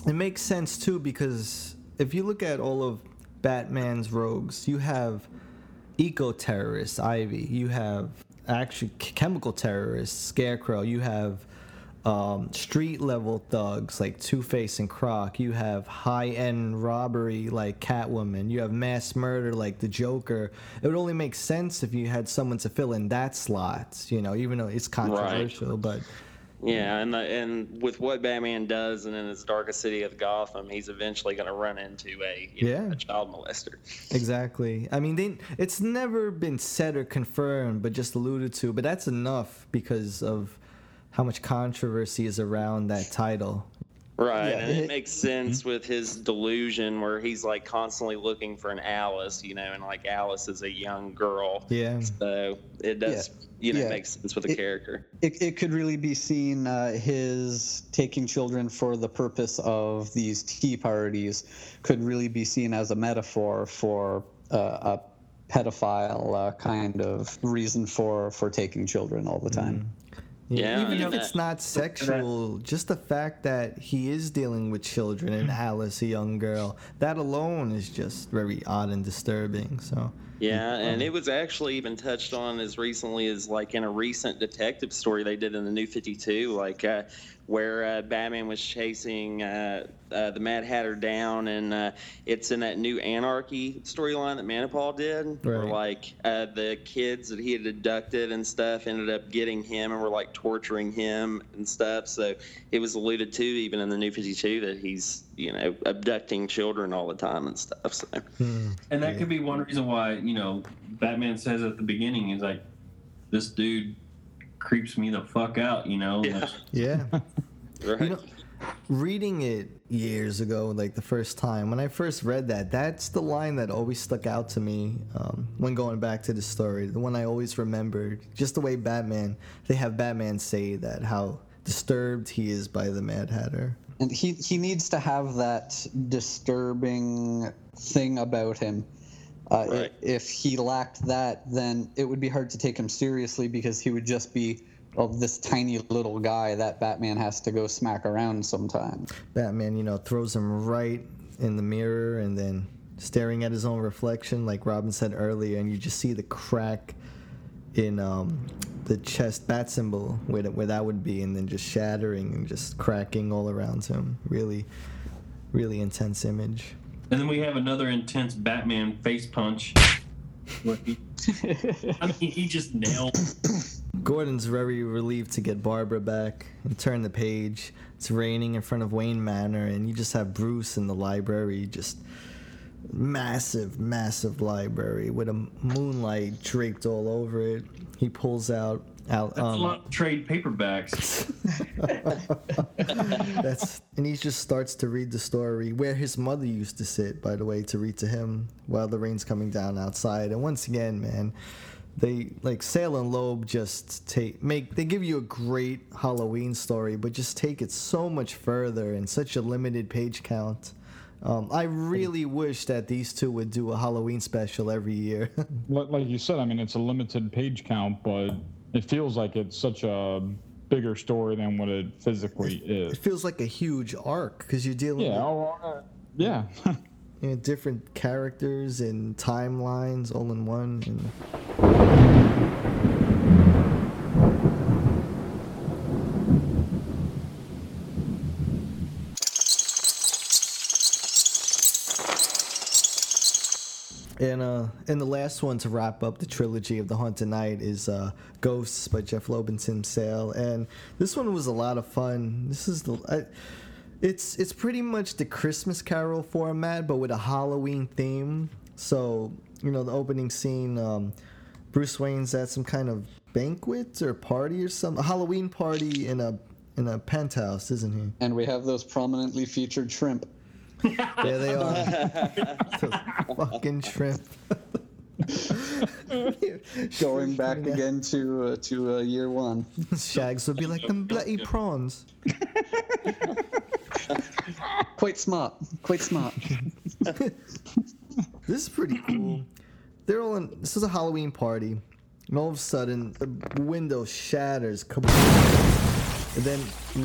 It makes sense too because if you look at all of Batman's rogues, you have eco terrorists, Ivy. You have actually chemical terrorists, Scarecrow. You have um, street level thugs like Two Face and Croc. You have high end robbery like Catwoman. You have mass murder like the Joker. It would only make sense if you had someone to fill in that slot. You know, even though it's controversial, but. Yeah, and the, and with what Batman does, and in his darkest city of Gotham, he's eventually going to run into a you know, Yeah. a child molester. Exactly. I mean, they, it's never been said or confirmed, but just alluded to. But that's enough because of how much controversy is around that title. Right, Yeah, and it it- makes sense with his delusion where he's like constantly looking for an Alice, you know, and like Alice is a young girl. Yeah. So it does, you know, Yeah. make sense with the It- character. It, it could really be seen uh, his taking children for the purpose of these tea parties could really be seen as a metaphor for uh, a pedophile uh, kind of reason for for taking children all the time. Yeah, Even if it's not sexual, just the fact that he is dealing with children and Alice, a young girl, that alone is just very odd and disturbing. So. Yeah, and it was actually even touched on as recently as like in a recent detective story they did in the New Fifty Two, like uh, where uh, Batman was chasing uh, uh, the Mad Hatter down, and uh, it's in that new Anarchy storyline that Manapul did, where like uh, the kids that he had abducted and stuff ended up getting him and were like torturing him and stuff. So it was alluded to even in the New Fifty Two that he's you know abducting children all the time and stuff. So. And that could be one reason why, you know, Batman says at the beginning, he's like, this dude creeps me the fuck out, you know? Yeah. Yeah. Right. You know, reading it years ago, like the first time, when I first read that, that's the line that always stuck out to me um, when going back to the story. The one I always remembered, just the way Batman, they have Batman say that, how disturbed he is by the Mad Hatter. And he he needs to have that disturbing thing about him. Uh, Right. If he lacked that, then it would be hard to take him seriously because he would just be well, this tiny little guy that Batman has to go smack around sometimes. Batman, you know, throws him right in the mirror and then staring at his own reflection, like Robin said earlier, and you just see the crack in um, the chest bat symbol where, that- where that would be, and then just shattering and just cracking all around him. Really, really intense image. and then we have another intense Batman face punch. where he- I mean, he just nailed. Gordon's very relieved to get Barbara back and turn the page. It's raining in front of Wayne Manor, and you just have Bruce in the library, just massive, massive library with a moonlight draped all over it. He pulls out out. That's um, a lot of trade paperbacks. That's and he just starts to read the story where his mother used to sit, by the way, to read to him while the rain's coming down outside. And once again, man, they like Sale and Loeb just take make they give you a great Halloween story, but just take it so much further in such a limited page count. Um, I really wish that these two would do a Halloween special every year. Like, like you said, I mean, it's a limited page count, but it feels like it's such a bigger story than what it physically is. it feels like a huge arc because you're dealing Yeah. with Oh, uh, yeah. you know, different characters and timelines all in one. And and uh, and the last one to wrap up the trilogy of the Haunted Knight is uh, Ghosts by Jeph Tim Sale, and this one was a lot of fun. This is the. I, it's it's pretty much the Christmas Carol format, but with a Halloween theme. So you know the opening scene, um, Bruce Wayne's at some kind of banquet or party or some a Halloween party in a in a penthouse, isn't he? And we have those prominently featured shrimp. There they are. Fucking shrimp. Going back again to uh, to uh, year one. Shags would be like them bloody prawns. Quite smart. Quite smart. This is pretty cool. They're all in. This is a Halloween party, and all of a sudden the window shatters, kaboom, and then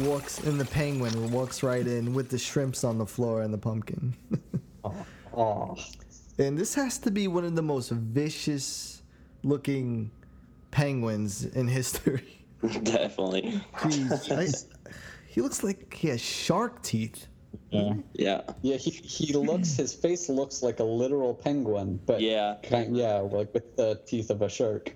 walks in the penguin walks right in with the shrimps on the floor and the pumpkin. Oh, and this has to be one of the most vicious looking penguins in history. Definitely. Jeez, I, he looks like he has shark teeth. Yeah. Yeah. yeah. He he looks. His face looks like a literal penguin, but Yeah. kind yeah, like with the teeth of a shark.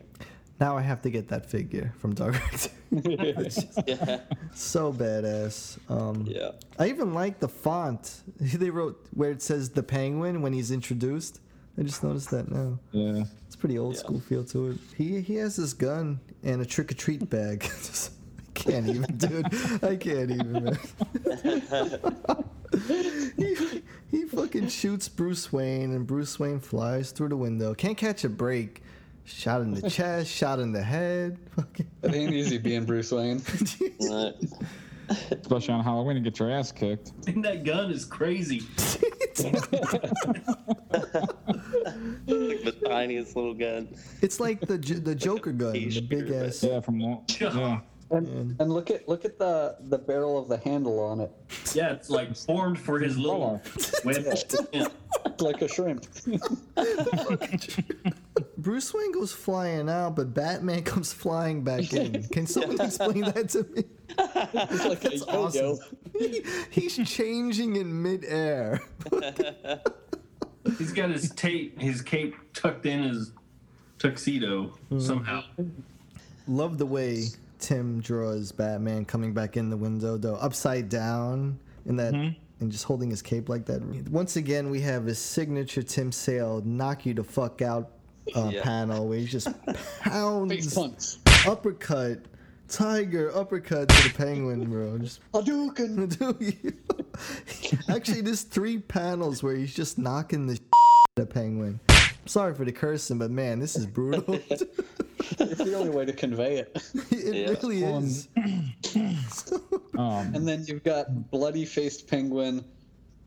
Now I have to get that figure from Direct. It's Yeah. so badass. Um, Yeah. I even like the font. They wrote where it says the penguin when he's introduced. I just noticed that now. Yeah. It's pretty old Yeah. school feel to it. He he has this gun and a trick or treat bag. Just- I can't even, dude. I can't even. Man. he, he fucking shoots Bruce Wayne, and Bruce Wayne flies through the window. Can't catch a break. Shot in the chest, shot in the head. Fucking. It ain't easy being Bruce Wayne. Especially on Halloween to get your ass kicked. And that gun is crazy. like the tiniest little gun. It's like the the Joker gun, the big ass. Yeah, from yeah. And, um, and look at look at the the barrel of the handle on it, Yeah, it's like formed for his little web. Yeah. like a shrimp. Bruce Wayne goes flying out, but Batman comes flying back in. Can someone explain that to me? It's like a yo-yo. awesome. He- he's changing in midair. He's got his tape, his cape tucked in his tuxedo hmm. somehow. Love the way Tim draws Batman coming back in the window, though upside down in that. And just holding his cape like that. Once again, we have his signature Tim Sale knock you the fuck out uh, Yeah. panel where he just pounds uppercut, tiger uppercut to the penguin, bro. Just Hadouken. Actually, there's three panels where he's just knocking the the penguin. Sorry for the cursing, but man, this is brutal. It's the only way to convey it. it Yeah. really Well, is. Um, And then you've got bloody faced penguin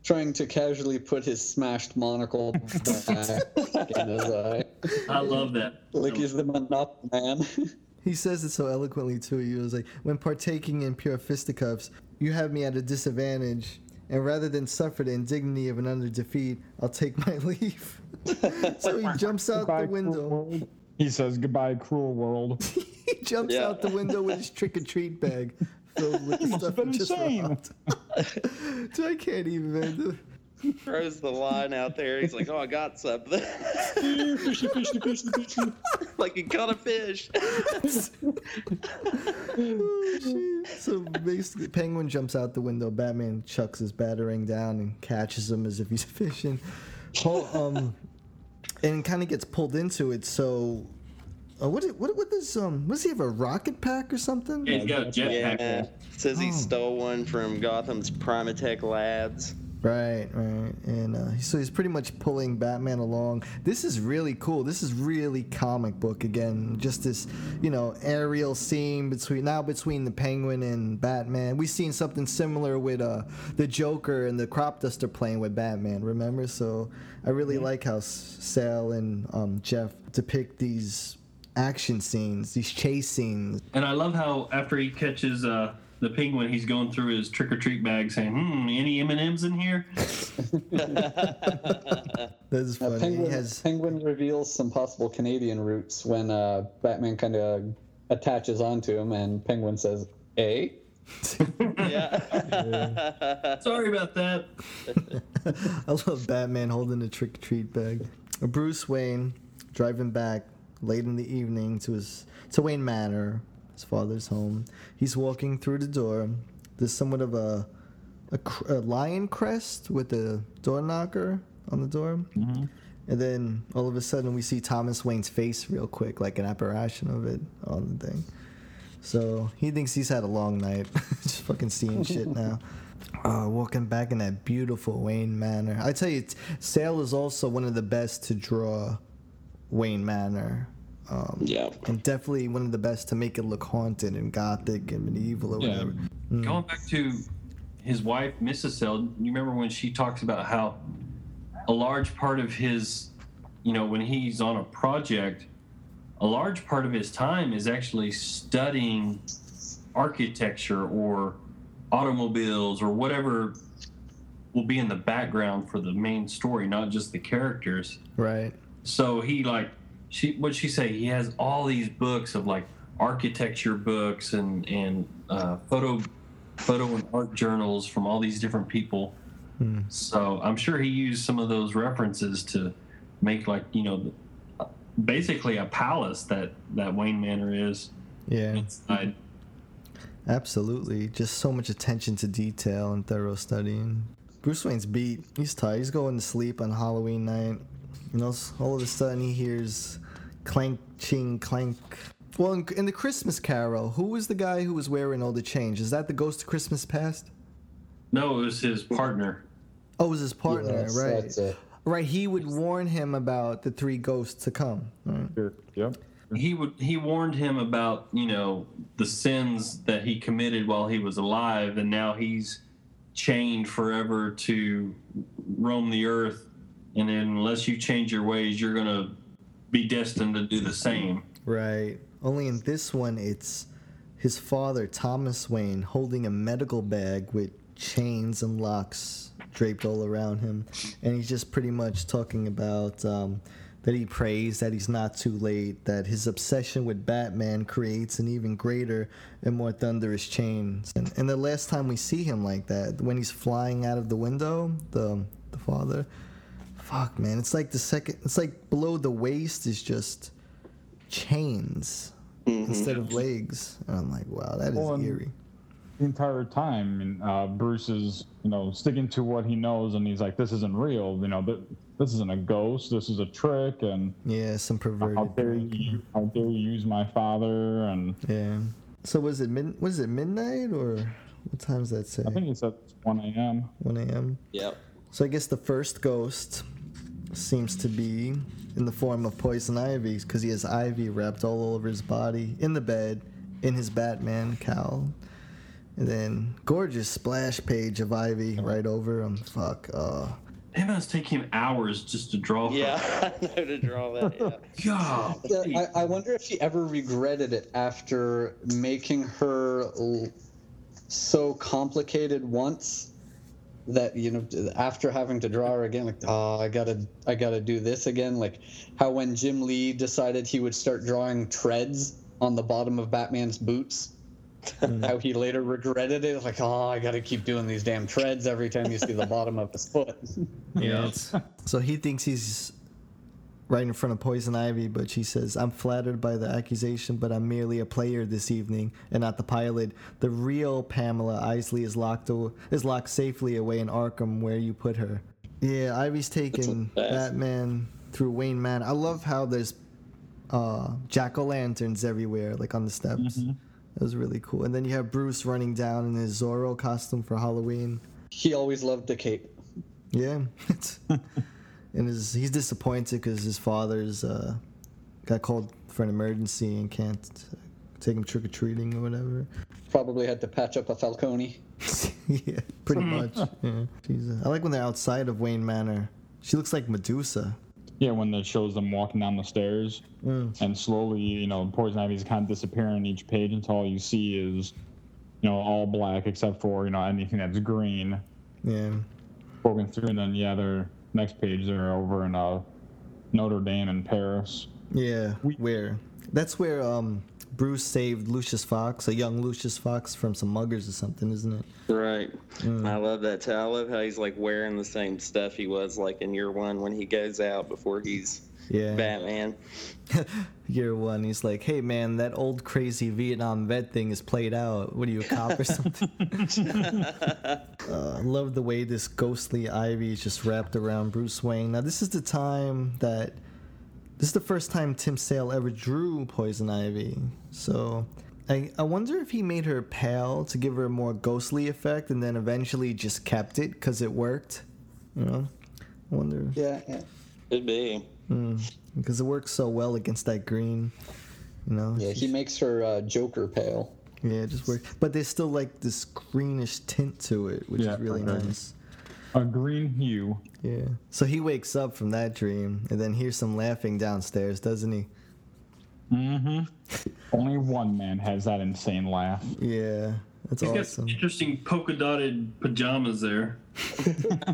trying to casually put his smashed monocle back in his eye. I love that. Like he's the Monopoly man. He says it so eloquently too. He was like, "When partaking in pure fisticuffs, you have me at a disadvantage, and rather than suffer the indignity of another defeat, I'll take my leave." so he jumps out the window. World. He says goodbye, cruel world. He jumps Yeah. out the window with his trick or treat bag filled with the must stuff have been just insane. Dude, I can't even. Man. Throws the line out there. He's like, "Oh, I got something." like he caught a fish. Oh, so basically, Penguin jumps out the window. Batman chucks his batarang down and catches him as if he's fishing. Paul, um, and kind of gets pulled into it. So, uh, what, what? What does um? Does he have a rocket pack or something? Yeah, he's got a jetpack. Yeah. Says he Oh. stole one from Gotham's Primatech Labs. Right, right. And uh, so he's pretty much pulling Batman along. This is really cool. This is really comic book again. Just this, you know, aerial scene between now between the Penguin and Batman. We've seen something similar with uh, the Joker and the Crop Duster playing with Batman. Remember? So I really like how Sale and um, Jeph depict these action scenes, these chase scenes. And I love how after he catches uh, the penguin, he's going through his trick or treat bag saying, "Hmm, any M and M's in here?" That is Uh, funny. penguin, he has penguin reveals some possible Canadian roots when uh, Batman kind of attaches onto him, and Penguin says, "Eh." Yeah. Sorry about that. I love Batman holding the trick or treat bag. Bruce Wayne driving back late in the evening to his to Wayne Manor, his father's home. He's walking through the door. There's somewhat of a a, a lion crest with a door knocker on the door. And then all of a sudden we see Thomas Wayne's face real quick, like an apparition of it on the thing. So he thinks he's had a long night, just fucking seeing shit now. Uh, walking back in that beautiful Wayne Manor. I tell you, Sale is also one of the best to draw Wayne Manor. Um, Yeah. and definitely one of the best to make it look haunted and gothic and medieval or Yeah. whatever. Going back to his wife, Mrs. Sale, you remember when she talks about how a large part of his, you know, when he's on a project, a large part of his time is actually studying architecture or automobiles or whatever will be in the background for the main story, not just the characters. Right. So he like she what she say? He has all these books of like architecture books and and uh, photo photo and art journals from all these different people. So I'm sure he used some of those references to make like you know basically a palace that that Wayne Manor is Yeah. inside. Absolutely. Just so much attention to detail and thorough studying. Bruce Wayne's beat. He's tired. He's going to sleep on Halloween night. You know, s- all of a sudden he hears clank, ching, clank. Well, in, in the Christmas Carol, who was the guy who was wearing all the change? Is that the Ghost of Christmas Past? No, it was his partner. Oh, it was his partner, Yes, right? that's it. Right. He would warn him about the three ghosts to come. Right. Sure. Yep. he would he warned him about you know the sins that he committed while he was alive and now he's chained forever to roam the earth and then unless you change your ways you're gonna be destined to do the same Right. Only in this one, it's his father, Thomas Wayne, holding a medical bag with chains and locks draped all around him. And he's just pretty much talking about um, that he prays that he's not too late, that his obsession with Batman creates an even greater and more thunderous chains. And, and the last time we see him like that, when he's flying out of the window, the, the father, fuck, man, it's like the second, it's like below the waist is just chains instead of legs. And I'm like, wow, that is Well, and- eerie. the entire time and uh, bruce is you know sticking to what he knows and he's like this isn't real you know th- this isn't a ghost this is a trick and Yeah, some perverted. how dare prank. you how dare you use my father and Yeah. So was it mid? Was it midnight or what time does that say? i think he said it's 1 a.m 1 a.m. Yep. So I guess the first ghost seems to be in the form of poison ivy because he has ivy wrapped all over his body in the bed in his Batman cowl. And then gorgeous splash page of ivy right over him. Fuck. Uh, it must take him hours just to draw Yeah, I know to draw that. Yeah. God, Yeah, I, I wonder if she ever regretted it after making her l- so complicated once that you know after having to draw her again like oh i gotta i gotta do this again like how when jim lee decided he would start drawing treads on the bottom of batman's boots hmm. how he later regretted it like oh i gotta keep doing these damn treads every time you see the bottom of his foot. Yeah. so he thinks he's right in front of Poison Ivy, but she says, I'm flattered by the accusation, but I'm merely a player this evening and not the pilot. The real Pamela Isley is locked aw- is locked safely away in Arkham where you put her. Yeah, Ivy's taking best. Batman through Wayne Man. I love how there's uh, jack o' lanterns everywhere, like on the steps. That was really cool. And then you have Bruce running down in his Zorro costume for Halloween. he always loved the cape Yeah, it's, and his, he's disappointed because his father's uh, got called for an emergency and can't uh, take him trick or treating or whatever. probably had to patch up a falcone yeah, pretty much. Yeah. She's, uh, I like when they're outside of Wayne Manor. She looks like Medusa. yeah when it shows them walking down the stairs and slowly you know poison ivy's kind of disappearing each page until all you see is you know all black except for you know anything that's green Yeah, broken through and then yeah they're next page they're over in uh notre dame in paris yeah. Where? That's where um, Bruce saved Lucius Fox, a young Lucius Fox, from some muggers or something, isn't it? Right. I love that too. I love how he's like wearing the same stuff he was like in year one when he goes out before he's Yeah. Batman. Year one, he's like, "Hey man, that old crazy Vietnam vet thing is played out. What are you, a cop or something?" uh, I love the way this ghostly ivy is just wrapped around Bruce Wayne. Now, this is the time that this is the first time Tim Sale ever drew Poison Ivy. So, I I wonder if he made her pale to give her a more ghostly effect, and then eventually just kept it because it worked. You know, I wonder. Yeah, yeah. Could be. Because it works so well against that green. You know. Yeah, he makes her uh, Joker pale. Yeah, it just works. But there's still like this greenish tint to it, which Yeah, is really okay. nice. A green hue. Yeah. So he wakes up from that dream and then hears some laughing downstairs, doesn't he? Mm-hmm. Only one man has that insane laugh. Yeah. That's He's got awesome. some interesting polka dotted pajamas there.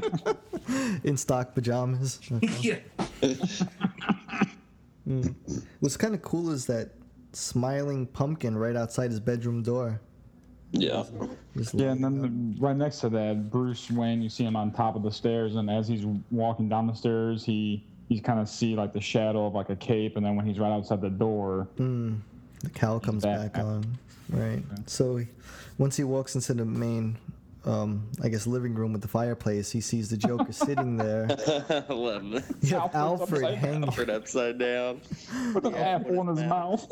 In stock pajamas. yeah. Hmm. What's kind of cool is that smiling pumpkin right outside his bedroom door. Yeah. Just Yeah, and then the, right next to that, Bruce Wayne, you see him on top of the stairs, and as he's walking down the stairs, he you kind of see like the shadow of like a cape, and then when he's right outside the door, hmm. the cowl comes back. back on. Right. So he, once he walks into the main, um, I guess, living room with the fireplace, he sees the Joker sitting there. I love that. You have Alfred's Alfred hanging. Alfred upside down. with an apple in his mouth.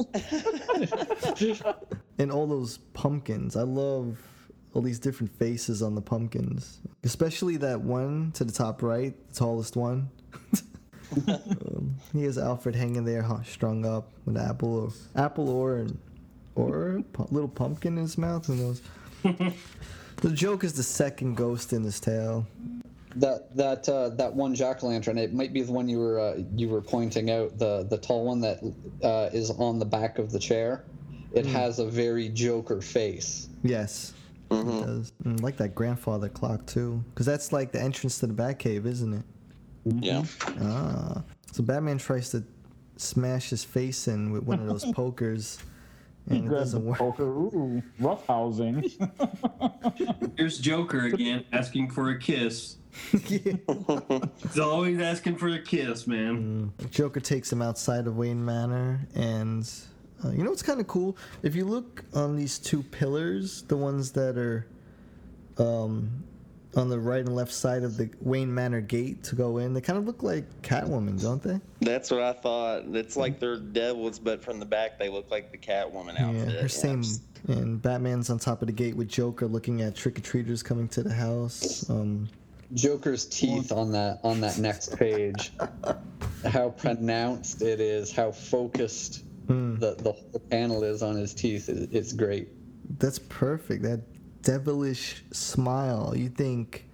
and all those pumpkins. I love all these different faces on the pumpkins, especially that one to the top right, the tallest one. um, he has Alfred hanging there, huh, strung up with an apple or apple or or a pu- little pumpkin in his mouth. Who knows? the joke is the second ghost in this tale. That that uh, that one jack o' lantern. It might be the one you were uh, you were pointing out. The the tall one that uh, is on the back of the chair. It has a very Joker face. Yes. It does. Mm, like that grandfather clock too, because that's like the entrance to the Batcave, isn't it? Yeah. Ah. So Batman tries to smash his face in with one of those pokers, He and it grabs the doesn't work. poker. Ooh, rough housing. Here's Joker again asking for a kiss. He's always asking for a kiss, man. Joker takes him outside of Wayne Manor, and uh, you know what's kind of cool? If you look on these two pillars, the ones that are um, on the right and left side of the Wayne Manor gate to go in, they kind of look like Catwoman, don't they? That's what I thought. It's like they're devils, but from the back they look like the Catwoman outfit. Yeah, her same. And Batman's on top of the gate with Joker looking at trick or treaters coming to the house. Um, Joker's teeth on that on that next page. How pronounced it is. How focused the the whole panel is on his teeth. It, it's great. That's perfect. That devilish smile. You think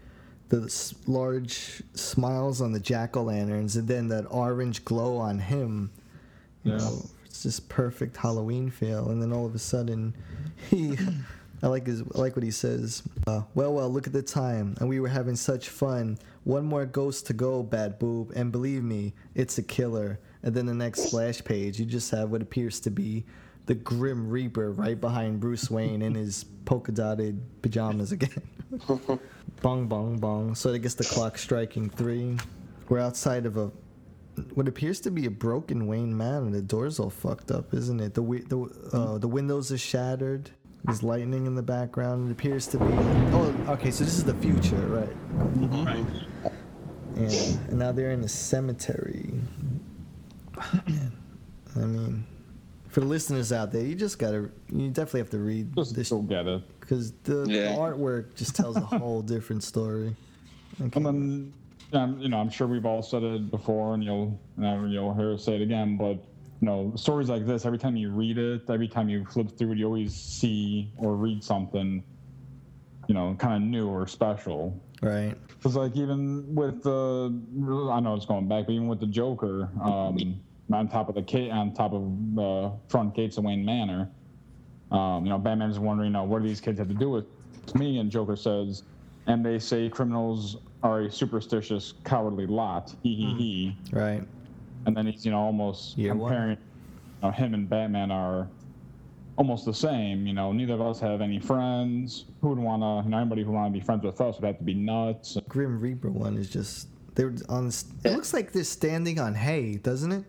the large smiles on the jack o' lanterns and then that orange glow on him. You know, it's just perfect Halloween feel. And then all of a sudden, he. I like his. I like what he says. Uh, well, well, look at the time, and we were having such fun. One more ghost to go, bad boob, and believe me, it's a killer. And then the next splash page, you just have what appears to be the Grim Reaper right behind Bruce Wayne in his polka dotted pajamas again. bong, bong, bong. So I guess the clock striking three. We're outside of a what appears to be a broken Wayne Manor. The door's all fucked up, isn't it? The the uh, the windows are shattered. There's lightning in the background. It appears to be. Oh, okay. So this is the future, right? Right. And, and now they're in a cemetery. Man, I mean, for the listeners out there, you just gotta, you definitely have to read Just this go get it. because the, the artwork just tells a whole different story. Okay. And then, um, you know, I'm sure we've all said it before, and you'll uh, you'll hear us say it again. But you know, stories like this, every time you read it, every time you flip through it, you always see or read something, you know, kind of new or special. Right. Because like even with the, I know it's going back, but even with the Joker, um, on top of the gate, on top of the front gates of Wayne Manor, um, you know, Batman's wondering, you know, what do these kids have to do with me? And Joker says, and they say criminals are a superstitious, cowardly lot. He he he. Right. And then he's, you know, almost Year one. comparing, you know, him and Batman are almost the same. You know, neither of us have any friends. Who would want to? You know, anybody who want to be friends with us would have to be nuts. Grim Reaper one is just they're on. It looks like they're standing on hay, doesn't it?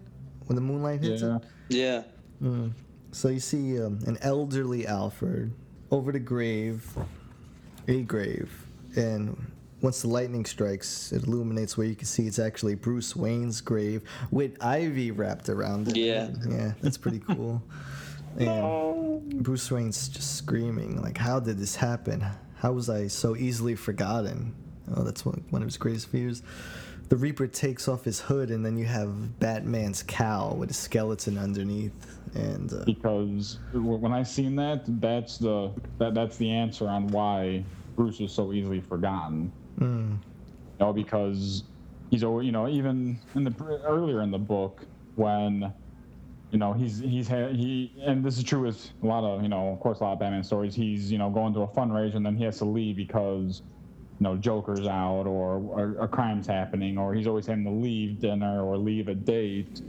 When the moonlight hits Yeah. it. Yeah. Mm. So you see um, an elderly Alfred over the grave, a grave, and once the lightning strikes, it illuminates where you can see it's actually Bruce Wayne's grave with ivy wrapped around it. Yeah. yeah, that's pretty cool. And Bruce Wayne's just screaming, like, "How did this happen? How was I so easily forgotten?" Oh, that's one, one of his greatest fears. The Reaper takes off his hood, and then you have Batman's cowl with a skeleton underneath. And uh, because when I seen that, that's the that that's the answer on why Bruce is so easily forgotten. mm, You know, because he's always, you know, even in the earlier in the book when, you know, he's he's had he and this is true with a lot of you know, of course, a lot of Batman stories. He's you know going to a fundraiser and then he has to leave because, you know, Joker's out or, or a crime's happening or he's always having to leave dinner or leave a date.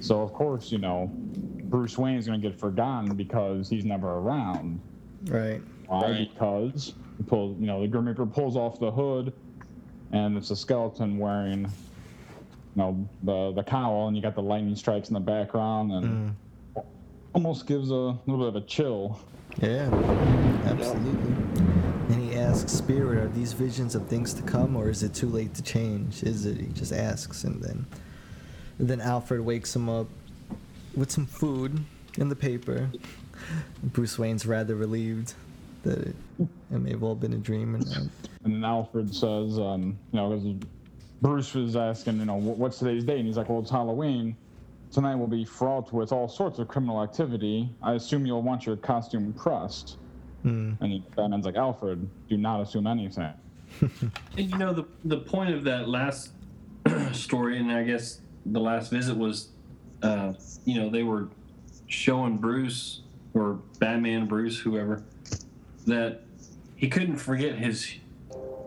So of course, you know, Bruce Wayne's gonna get forgotten because he's never around. right. Why? Right. Because he pulls, you know, the Grim Reaper pulls off the hood, and it's a skeleton wearing, you know, the the cowl, and you got the lightning strikes in the background, and mm. almost gives a little bit of a chill. Yeah, absolutely. Asks Spirit, "Are these visions of things to come, or is it too late to change?" Is it? He just asks, and then, and then Alfred wakes him up with some food in the paper. Bruce Wayne's rather relieved that it, it may have all been a dream, and And then Alfred says, um, you know, Bruce was asking, you know, what's today's date? And he's like, well, it's Halloween. Tonight will be fraught with all sorts of criminal activity. I assume you'll want your costume pressed. Hmm, And Batman's like, Alfred, do not assume anything. And you know the the point of that last story, and I guess the last visit was, uh, you know, they were showing Bruce or Batman, Bruce, whoever, that he couldn't forget his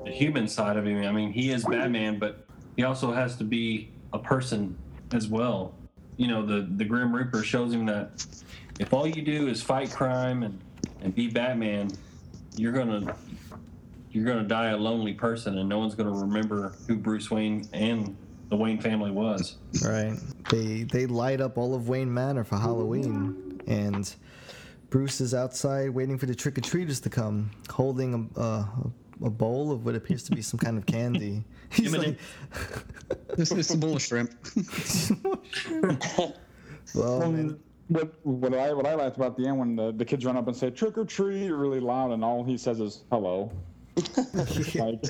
human side of him. I mean, he is Batman, but he also has to be a person as well. You know, the the Grim Reaper shows him that if all you do is fight crime and and be Batman, you're gonna you're going to die a lonely person and no one's going to remember who Bruce Wayne and the Wayne family was. right. They they light up all of Wayne Manor for Halloween, and Bruce is outside waiting for the trick or treaters to come, holding a, a a bowl of what appears to be some kind of candy. He's Imminent. This is a bowl of shrimp. well, man. What what I what I liked about the end when the, the kids run up and say trick or treat really loud and all he says is hello. Like,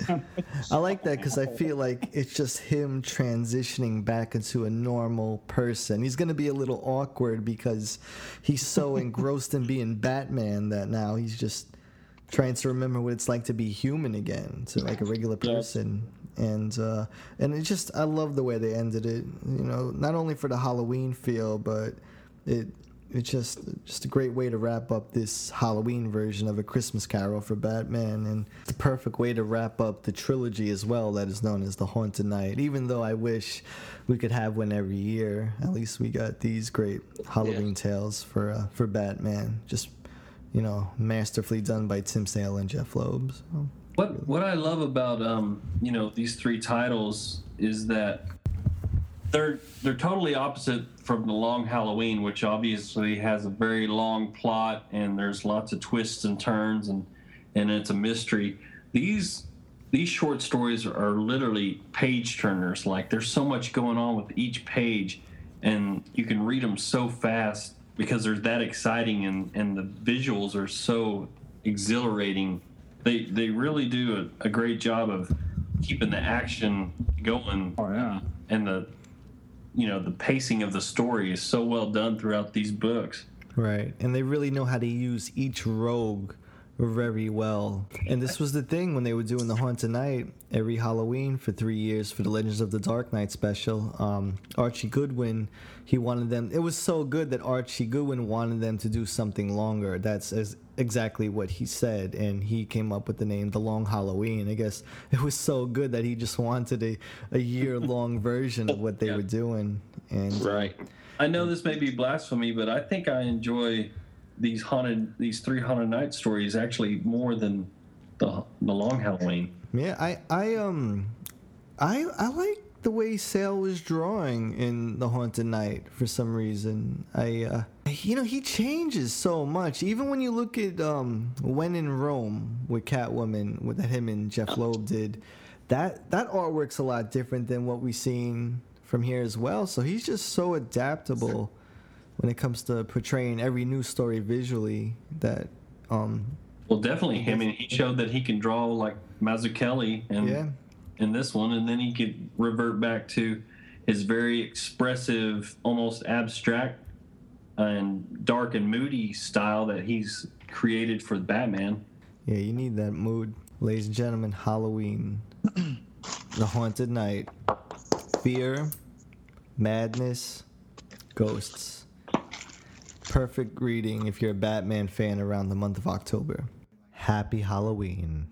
I like that because I feel like it's just him transitioning back into a normal person. He's gonna be a little awkward because he's so engrossed in being Batman that now he's just trying to remember what it's like to be human again, to like a regular Yeah. person. And uh, and it just I love the way they ended it. You know, not only for the Halloween feel, but it it's just just a great way to wrap up this Halloween version of a Christmas Carol for Batman, and it's the perfect way to wrap up the trilogy as well that is known as the Haunted Knight. Even though I wish we could have one every year, at least we got these great Halloween tales for uh, for Batman. Just you know, masterfully done by Tim Sale and Jeph Loeb. So. What what I love about um, you know these three titles is that they're they're totally opposite from the Long Halloween, which obviously has a very long plot and there's lots of twists and turns and and it's a mystery. These these short stories are literally page turners. Like there's so much going on with each page, and you can read them so fast because they're that exciting and and the visuals are so exhilarating. They they really do a, a great job of keeping the action going oh yeah. and the you know the pacing of the story is so well done throughout these books. Right. And they really know how to use each rogue very well. And this was the thing when they were doing the Haunted Knight every Halloween for three years for the Legends of the Dark Knight special. Um, Archie Goodwin, he wanted them. It was so good that Archie Goodwin wanted them to do something longer. That's as exactly what he said. And he came up with the name The Long Halloween. I guess it was so good that he just wanted a, a year long version of what they Yeah. were doing. And Right. I know this may be blasphemy, but I think I enjoy these haunted these three Haunted Knight stories actually more than the the long Halloween. Yeah, I I um I I like the way Sale was drawing in The Haunted Knight for some reason. I uh you know, he changes so much. Even when you look at um When in Rome with Catwoman with him and Jeph Loeb did, that that artwork's a lot different than what we've seen from here as well. So he's just so adaptable when it comes to portraying every news story visually that um Well, definitely him, and he showed that he can draw like Mazzucchelli and Yeah. In this one, and then he could revert back to his very expressive, almost abstract uh, and dark and moody style that he's created for Batman. Yeah, you need that mood. Ladies and gentlemen, Halloween. the Haunted Knight. Fear, madness, ghosts. Perfect reading if you're a Batman fan around the month of October. Happy Halloween.